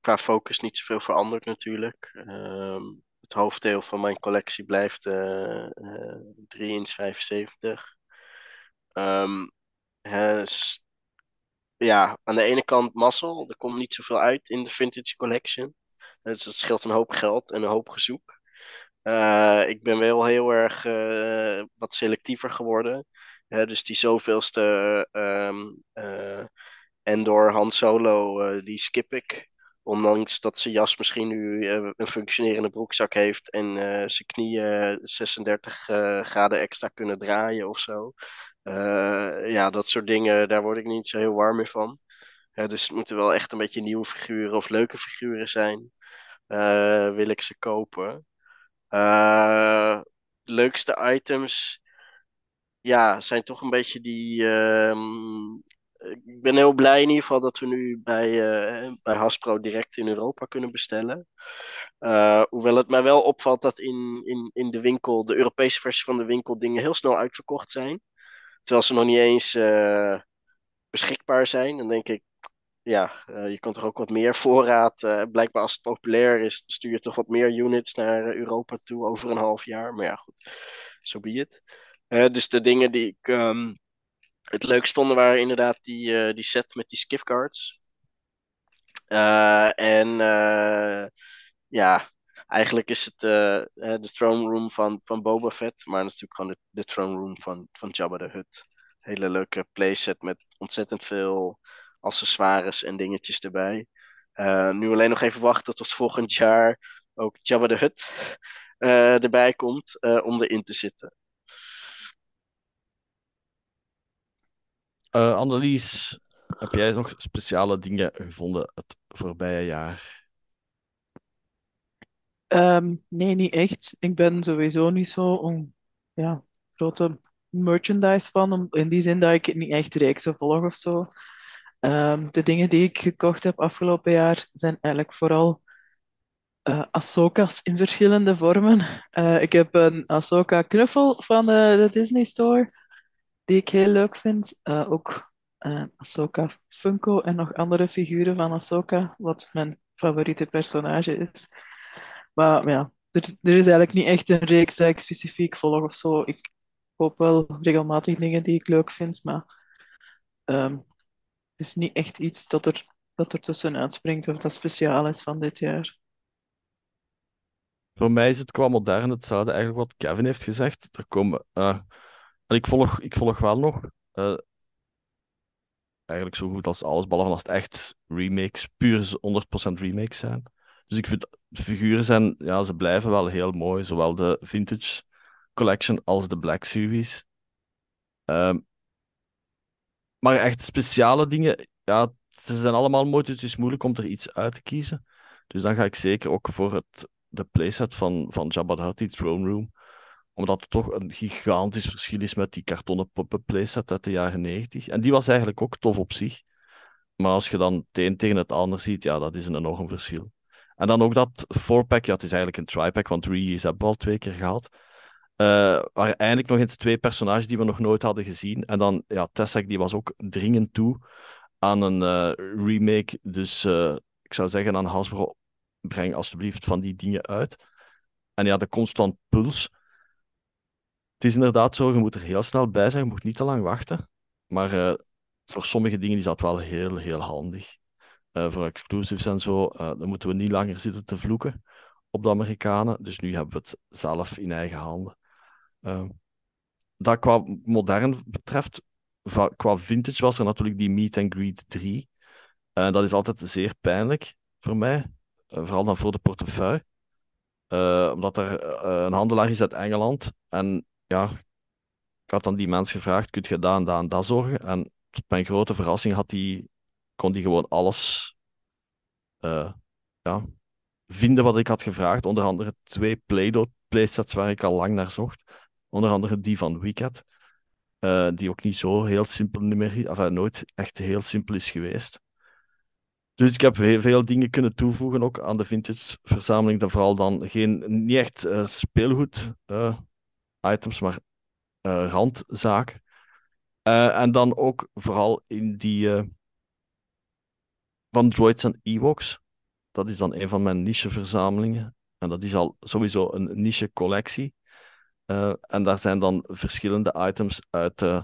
qua focus niet zoveel veranderd natuurlijk. Ehm, het hoofddeel van mijn collectie blijft uh, uh, 3 inch 75. Um, ja, aan de ene kant mazzel. Er komt niet zoveel uit in de vintage collection. Dus dat scheelt een hoop geld en een hoop gezoek. Uh, ik ben wel heel erg uh, wat selectiever geworden. Dus die zoveelste um, Endor Han Solo, die skip ik. Ondanks dat zijn jas misschien nu een functionerende broekzak heeft en zijn knieën 36 graden extra kunnen draaien of zo. ja, dat soort dingen, daar word ik niet zo heel warm mee van. dus het moeten wel echt een beetje nieuwe figuren of leuke figuren zijn. wil ik ze kopen. Uh, leukste items, ja, zijn toch een beetje die. Uh, ik ben heel blij in ieder geval dat we nu bij, uh, bij Hasbro direct in Europa kunnen bestellen. Uh, hoewel het mij wel opvalt dat in, in, in de winkel, de Europese versie van de winkel, dingen heel snel uitverkocht zijn. Terwijl ze nog niet eens beschikbaar zijn. Dan denk ik, ja, uh, je kan toch ook wat meer voorraad. Uh, blijkbaar als het populair is, stuur je toch wat meer units naar Europa toe over een half jaar. Maar ja, goed, zo so be it. dus de dingen die ik um, het leukst vonden waren inderdaad die, die set met die skiff cards. en ja, eigenlijk is het de throne room van, van Boba Fett, maar natuurlijk gewoon de, de throne room van, van Jabba the Hutt. Hele leuke playset met ontzettend veel accessoires en dingetjes erbij. Uh, nu alleen nog even wachten tot volgend jaar ook Jabba de Hut uh, erbij komt uh, om erin te zitten. Annelies, heb jij nog speciale dingen gevonden het voorbije jaar? Um, nee, niet echt. Ik ben sowieso niet zo een ja, grote merchandise van. In die zin dat ik niet echt reeksen volg of zo. Um, de dingen die ik gekocht heb afgelopen jaar zijn eigenlijk vooral uh, Ahsoka's in verschillende vormen. Uh, ik heb een Ahsoka knuffel van de, de, Disney Store, die ik heel leuk vind. Uh, ook Ahsoka Funko en nog andere figuren van Ahsoka, wat mijn favoriete personage is. Maar ja, er, is eigenlijk niet echt een reeks die ik specifiek volg of zo. Ik koop wel regelmatig dingen die ik leuk vind, maar um, is niet echt iets dat er, dat er tussenuit springt of dat speciaal is van dit jaar. Voor mij is het qua modern hetzelfde eigenlijk wat Kevin heeft gezegd. Er komen, uh, en ik volg, ik volg wel nog, uh, eigenlijk zo goed als alles, behalve als het echt remakes, puur 100% remakes zijn. Dus ik vind, de figuren zijn, ja, ze blijven wel heel mooi, zowel de Vintage Collection als de Black Series. Um, maar echt speciale dingen, ja, ze zijn allemaal mooi, dus het is moeilijk om er iets uit te kiezen. Dus dan ga ik zeker ook voor het, de playset van, van Jabba the Hutt, die Throne Room. Omdat het toch een gigantisch verschil is met die kartonnen puppet playset uit de jaren 90. En die was eigenlijk ook tof op zich. Maar als je dan het een tegen het ander ziet, ja, dat is een enorm verschil. En dan ook dat 4-pack, ja, het is eigenlijk een tri-pack, want Reese hebben we al twee keer gehad. Uh, waren eindelijk nog eens twee personages die we nog nooit hadden gezien. En dan, ja, Tessek die was ook dringend toe aan een uh, remake. Dus uh, ik zou zeggen aan Hasbro, breng alsjeblieft van die dingen uit. En ja, de constant puls. Het is inderdaad zo, je moet er heel snel bij zijn, je moet niet te lang wachten. Maar voor sommige dingen is dat wel heel, heel handig. voor exclusives en zo, dan moeten we niet langer zitten te vloeken op de Amerikanen. Dus nu hebben we het zelf in eigen handen. Uh, dat qua modern betreft, qua vintage was er natuurlijk die Meet and Greet 3. En dat is altijd zeer pijnlijk voor mij, uh, vooral dan voor de portefeuille. Uh, omdat er een handelaar is uit Engeland. En ja, ik had dan die mens gevraagd, kun je daar en daar en dat zorgen? En tot mijn grote verrassing had die, kon die gewoon alles ja, vinden wat ik had gevraagd. Onder andere twee Play-Doh playsets waar ik al lang naar zocht. Onder andere die van Wicked. eh, die ook niet zo heel simpel meer, of, nooit echt heel simpel is geweest. Dus ik heb veel dingen kunnen toevoegen ook aan de vintage verzameling. Dan vooral dan geen, niet echt uh, speelgoed items, maar randzaken. en dan ook vooral in die van droids en Ewoks. Dat is dan een van mijn niche-verzamelingen. En dat is al sowieso een niche-collectie. Uh, en daar zijn dan verschillende items uit uh,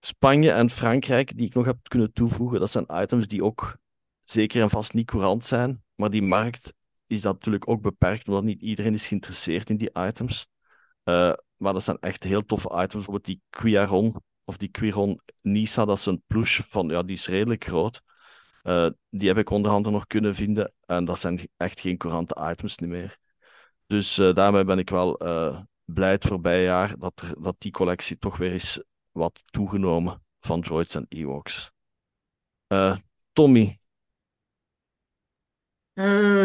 Spanje en Frankrijk die ik nog heb kunnen toevoegen. Dat zijn items die ook zeker en vast niet courant zijn. Maar die markt is natuurlijk ook beperkt, omdat niet iedereen is geïnteresseerd in die items. Uh, maar dat zijn echt heel toffe items. Bijvoorbeeld die Quiaron of die Quiron Nisa, dat is een plush van, ja, die is redelijk groot. Die heb ik onderhand nog kunnen vinden. En dat zijn echt geen courante items meer. Dus daarmee ben ik wel blij het voorbije jaar dat, er, dat die collectie toch weer is wat toegenomen van droids en Ewoks. Tommy.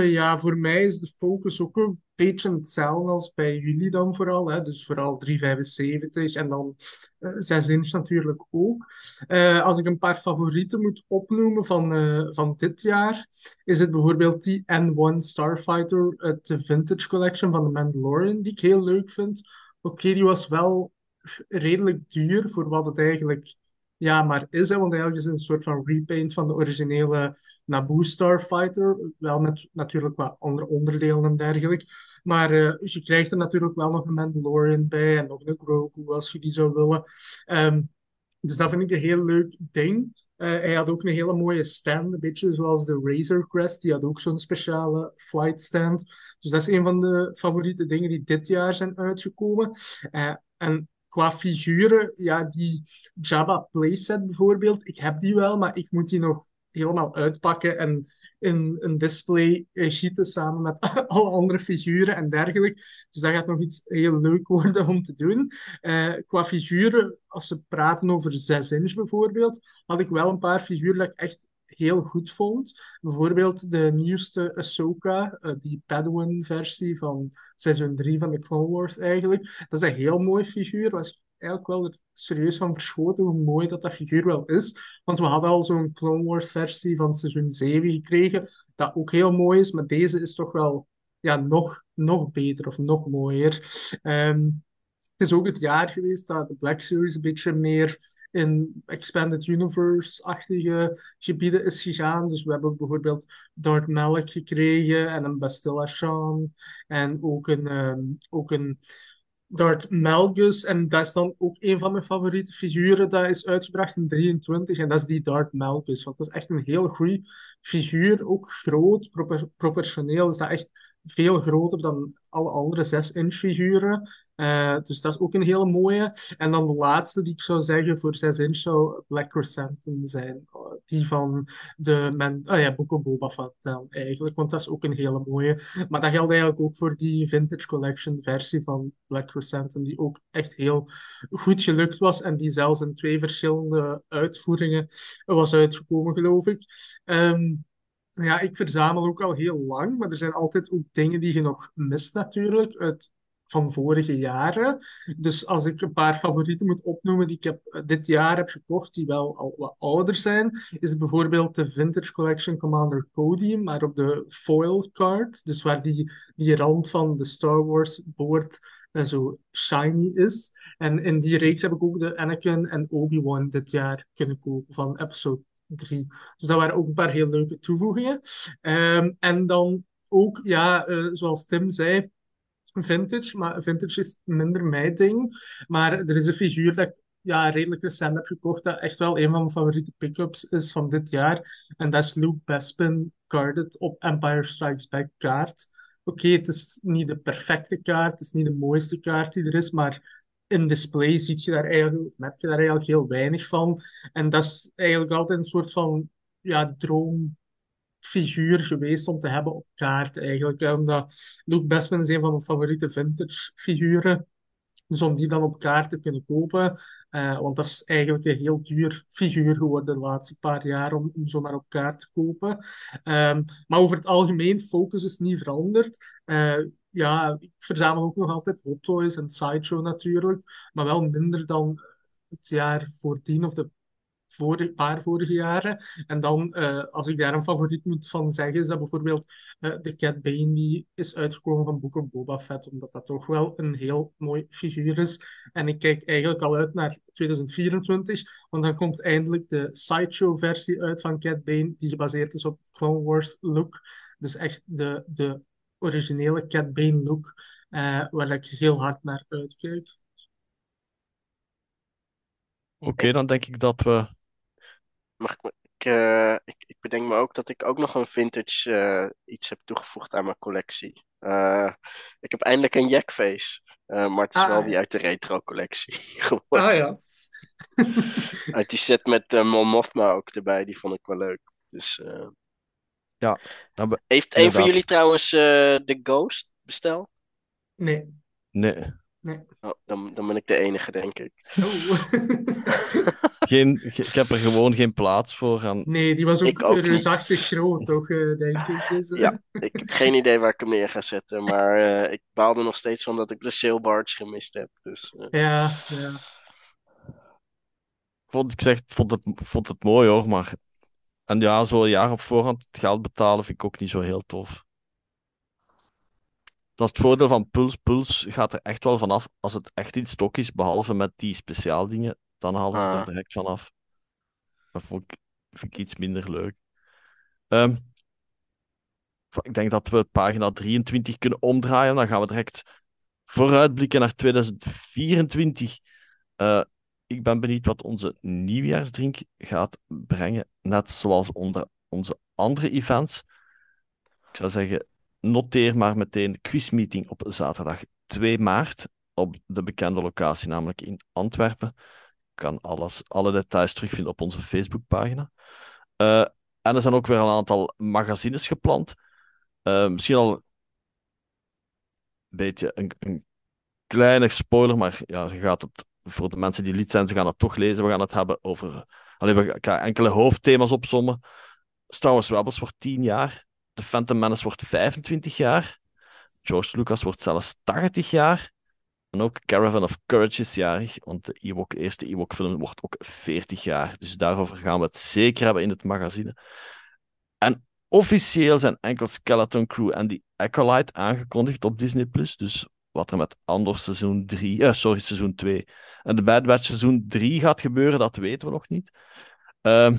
Ja, voor mij is de focus ook een beetje hetzelfde als bij jullie dan vooral. Hè? Dus vooral 375 en dan 6 inch natuurlijk ook. Uh, als ik een paar favorieten moet opnoemen van, van dit jaar, is het bijvoorbeeld die N1 Starfighter uit de Vintage Collection van The Mandalorian, die ik heel leuk vind. Oké, die was wel redelijk duur voor wat het eigenlijk ja, maar is, hè, want eigenlijk is een soort van repaint van de originele Naboo Starfighter. Wel met natuurlijk wat andere onderdelen en dergelijke. Maar uh, je krijgt er natuurlijk wel nog een Mandalorian bij en nog een Grogu als je die zou willen. Um, dus dat vind ik een heel leuk ding. Uh, hij had ook een hele mooie stand, een beetje zoals de Razor Crest. Die had ook zo'n speciale flight stand. Dus dat is een van de favoriete dingen die dit jaar zijn uitgekomen. Uh, en qua figuren, ja, die Jabba playset bijvoorbeeld, ik heb die wel, maar ik moet die nog helemaal uitpakken en in een display eh, gieten samen met <laughs> alle andere figuren en dergelijke. Dus dat gaat nog iets heel leuk worden om te doen. Uh, qua figuren, als ze praten over 6 inch bijvoorbeeld, had ik wel een paar figuren dat ik echt heel goed vond. Bijvoorbeeld de nieuwste Ahsoka, uh, die Padawan-versie van seizoen 3 van de Clone Wars eigenlijk. Dat is een heel mooi figuur. Was eigenlijk wel er serieus van verschoten hoe mooi dat dat figuur wel is. Want we hadden al zo'n Clone Wars versie van seizoen 7 gekregen, dat ook heel mooi is, maar deze is toch wel ja, nog, nog beter of nog mooier. Um, het is ook het jaar geweest dat de Black Series een beetje meer in Expanded Universe-achtige gebieden is gegaan. Dus we hebben bijvoorbeeld Darth Malak gekregen en een Bastilla Shan en ook een, um, ook een Darth Malgus. En dat is dan ook een van mijn favoriete figuren. Dat is uitgebracht in 23 en dat is die Darth Malgus. Want dat is echt een heel goede figuur. Ook groot, proportioneel is dat echt veel groter dan alle andere 6-inch figuren. Uh, dus dat is ook een hele mooie. En dan de laatste die ik zou zeggen voor 6 inch zou Black Chrysanthemum zijn. Uh, die van de men, oh ja, Book of Boba Fett eigenlijk, want dat is ook een hele mooie. Maar dat geldt eigenlijk ook voor die Vintage Collection versie van Black Chrysanthemum, die ook echt heel goed gelukt was en die zelfs in twee verschillende uitvoeringen was uitgekomen, geloof ik. Um, ja, ik verzamel ook al heel lang, maar er zijn altijd ook dingen die je nog mist natuurlijk uit van vorige jaren. Dus als ik een paar favorieten moet opnoemen die ik heb, eh, dit jaar heb gekocht, die wel al wat ouder zijn, is bijvoorbeeld de Vintage Collection Commander Cody, maar op de foil card, dus waar die, die rand van de Star Wars boord uh, zo shiny is. En in die reeks heb ik ook de Anakin en Obi-Wan dit jaar kunnen kopen van episode 3. Dus dat waren ook een paar heel leuke toevoegingen. Um, en dan ook, ja, uh, zoals Tim zei, vintage, maar vintage is minder mijn ding. Maar er is een figuur dat ik ja, redelijk recent heb gekocht, dat echt wel een van mijn favoriete pick-ups is van dit jaar. En dat is Luke Bespin carded op Empire Strikes Back kaart. Oké, het is niet de perfecte kaart, het is niet de mooiste kaart die er is, maar in display zie je daar eigenlijk, merk je daar eigenlijk heel weinig van. En dat is eigenlijk altijd een soort van ja, droom figuur geweest om te hebben op kaart eigenlijk. Omdat Luke Bestman is een van mijn favoriete vintage figuren. Dus om die dan op kaart te kunnen kopen. Uh, want dat is eigenlijk een heel duur figuur geworden de laatste paar jaar om, om zo maar op kaart te kopen. Um, maar over het algemeen, focus is niet veranderd. Uh, ja, ik verzamel ook nog altijd Hot Toys en Sideshow natuurlijk. Maar wel minder dan het jaar voordien of de vorige, paar vorige jaren. En dan, eh, als ik daar een favoriet moet van zeggen, is dat bijvoorbeeld uh, de Cat Bane die is uitgekomen van Book of Boba Fett, omdat dat toch wel een heel mooi figuur is. En ik kijk eigenlijk al uit naar 2024, want dan komt eindelijk de sideshow-versie uit van Cat Bane, die gebaseerd is op Clone Wars look. Dus echt de, de originele Cat Bane look, uh, waar ik heel hard naar uitkijk. Oké, dan denk ik dat we mag ik, ik, uh, ik, ik, bedenk me ook dat ik ook nog een vintage uh, iets heb toegevoegd aan mijn collectie. Uh, ik heb eindelijk een Jackface, maar het is ah, wel die uit de retro collectie. <laughs> ah ja. uit die set met uh, Mon Mothma ook erbij, die vond ik wel leuk. Dus, ja. Nou, Heeft een van jullie trouwens de Ghost besteld? Nee. Nee. Nee. Oh, dan, dan ben ik de enige, denk ik. Oh. <laughs> geen, ik heb er gewoon geen plaats voor. Aan... Nee, die was ook, ook reusachtig groot, toch, uh, denk ik. Dus, uh... <laughs> Ja, ik heb geen idee waar ik hem neer ga zetten. Maar uh, ik baalde nog steeds van dat ik de Sail Barge gemist heb. Dus, ja, ja. Vond, ik zeg, vond, het, vond het mooi hoor, maar... En ja, zo een jaar op voorhand het geld betalen vind ik ook niet zo heel tof. Dat is het voordeel van Puls. Puls gaat er echt wel vanaf als het echt in stok is, behalve met die speciaaldingen, dan halen ze er Ah. direct vanaf. Dat vond ik, vind ik iets minder leuk. Ehm, ik denk dat we pagina 23 kunnen omdraaien. Dan gaan we direct vooruitblikken naar 2024. Eh, ik ben benieuwd wat onze nieuwjaarsdrink gaat brengen. Net zoals onder onze andere events. Ik zou zeggen, noteer maar meteen de quizmeeting op zaterdag 2 maart op de bekende locatie, namelijk in Antwerpen. Je kan alles, alle details terugvinden op onze Facebookpagina. Uh, en er zijn ook weer een aantal magazines gepland. Uh, misschien al een beetje een, een kleine spoiler, maar ja, je gaat het, voor de mensen die lid zijn, ze gaan het toch lezen. We gaan het hebben over alleen, we gaan enkele hoofdthema's opzommen. Star Wars Rebels wordt 10 jaar. The Phantom Menace wordt 25 jaar. George Lucas wordt zelfs 80 jaar. En ook Caravan of Courage is jarig, want de Ewok, eerste Ewok-film wordt ook 40 jaar. Dus daarover gaan we het zeker hebben in het magazine. En officieel zijn enkel Skeleton Crew en die Acolyte aangekondigd op Disney+. Dus wat er met Andor seizoen 3, uh, sorry, seizoen 2 en de Bad Batch seizoen 3 gaat gebeuren, dat weten we nog niet. Uh,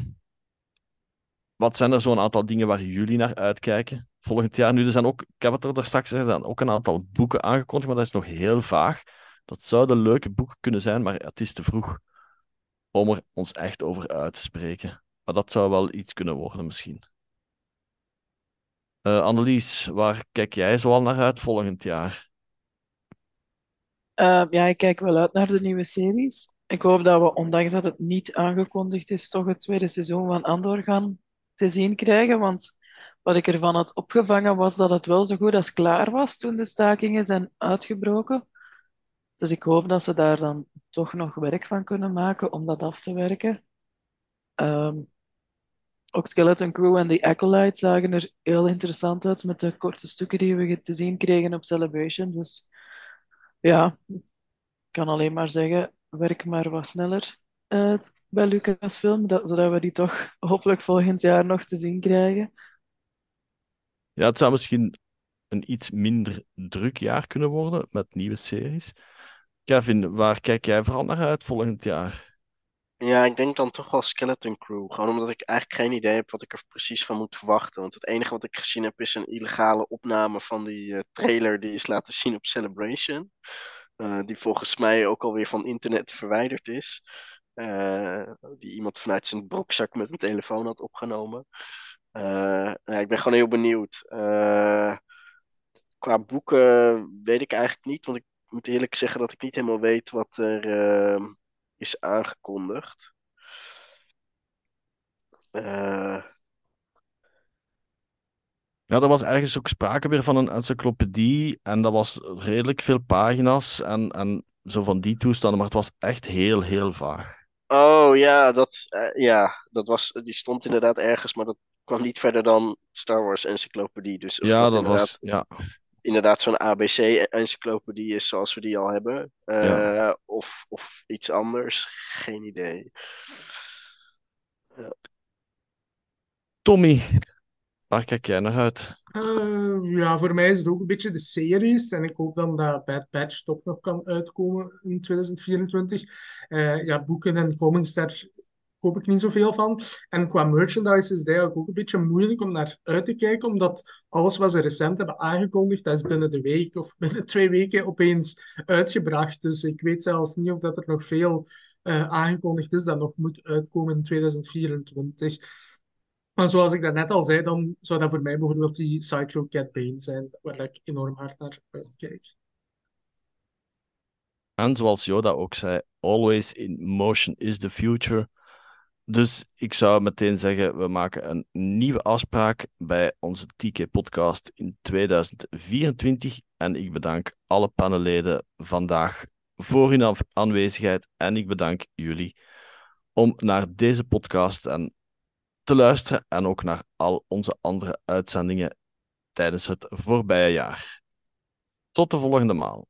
wat zijn er zo'n aantal dingen waar jullie naar uitkijken volgend jaar? Nu, er zijn ook, ik heb het er straks gezegd, ook een aantal boeken aangekondigd, maar dat is nog heel vaag. Dat zouden leuke boeken kunnen zijn, maar het is te vroeg om er ons echt over uit te spreken. Maar dat zou wel iets kunnen worden, misschien. Uh, Annelies, waar kijk jij zoal naar uit volgend jaar? Uh, ja, ik kijk wel uit naar de nieuwe series. Ik hoop dat we, ondanks dat het niet aangekondigd is, toch het tweede seizoen van Andor gaan te zien krijgen. Want wat ik ervan had opgevangen was dat het wel zo goed als klaar was toen de stakingen zijn uitgebroken. Dus ik hoop dat ze daar dan toch nog werk van kunnen maken om dat af te werken. Um, ook Skeleton Crew en The Acolyte zagen er heel interessant uit met de korte stukken die we te zien kregen op Celebration. Dus ja, ik kan alleen maar zeggen, werk maar wat sneller uh, bij Lucasfilm, dat, zodat we die toch hopelijk volgend jaar nog te zien krijgen. Ja, het zou misschien een iets minder druk jaar kunnen worden met nieuwe series. Kevin, waar kijk jij vooral naar uit volgend jaar? Ja, ik denk dan toch wel Skeleton Crew. Gewoon omdat ik eigenlijk geen idee heb wat ik er precies van moet verwachten. Want het enige wat ik gezien heb is een illegale opname van die uh, trailer die is laten zien op Celebration. Uh, die volgens mij ook alweer van internet verwijderd is. Uh, die iemand vanuit zijn broekzak met een telefoon had opgenomen. ja, ik ben gewoon heel benieuwd. qua boeken weet ik eigenlijk niet, want ik moet eerlijk zeggen dat ik niet helemaal weet wat er is aangekondigd. Uh... Ja, er was ergens ook sprake weer van een encyclopedie en dat was redelijk veel pagina's en, en zo van die toestanden, maar het was echt heel, heel vaag. Oh ja, dat, uh, ja, dat was, die stond inderdaad ergens, maar dat kwam niet verder dan Star Wars encyclopedie. Dus ja, dat, dat was, ja inderdaad zo'n ABC-encyclopedie is zoals we die al hebben. Uh, ja. of, of iets anders. Geen idee. Tommy, waar kijk jij naar uit? Eh, ja, voor mij is het ook een beetje de series. En ik hoop dan dat Bad Batch toch nog kan uitkomen in 2024. Eh, ja, boeken en comics, daar koop ik niet zoveel van. En qua merchandise is het eigenlijk ook een beetje moeilijk om naar uit te kijken, omdat alles wat ze recent hebben aangekondigd, dat is binnen de week of <laughs> binnen twee weken opeens uitgebracht. Dus ik weet zelfs niet of dat er nog veel eh, aangekondigd is dat nog moet uitkomen in 2024. Maar zoals ik daarnet al zei, dan zou dat voor mij bijvoorbeeld die Sideshow Cat Bane zijn, waar ik enorm hard naar uitkijk. En zoals Yoda ook zei, always in motion is the future. Dus ik zou meteen zeggen, we maken een nieuwe afspraak bij onze TK-podcast in 2024. En ik bedank alle panelleden vandaag voor hun aanwezigheid. En ik bedank jullie om naar deze podcast en te luisteren en ook naar al onze andere uitzendingen tijdens het voorbije jaar. Tot de volgende maal.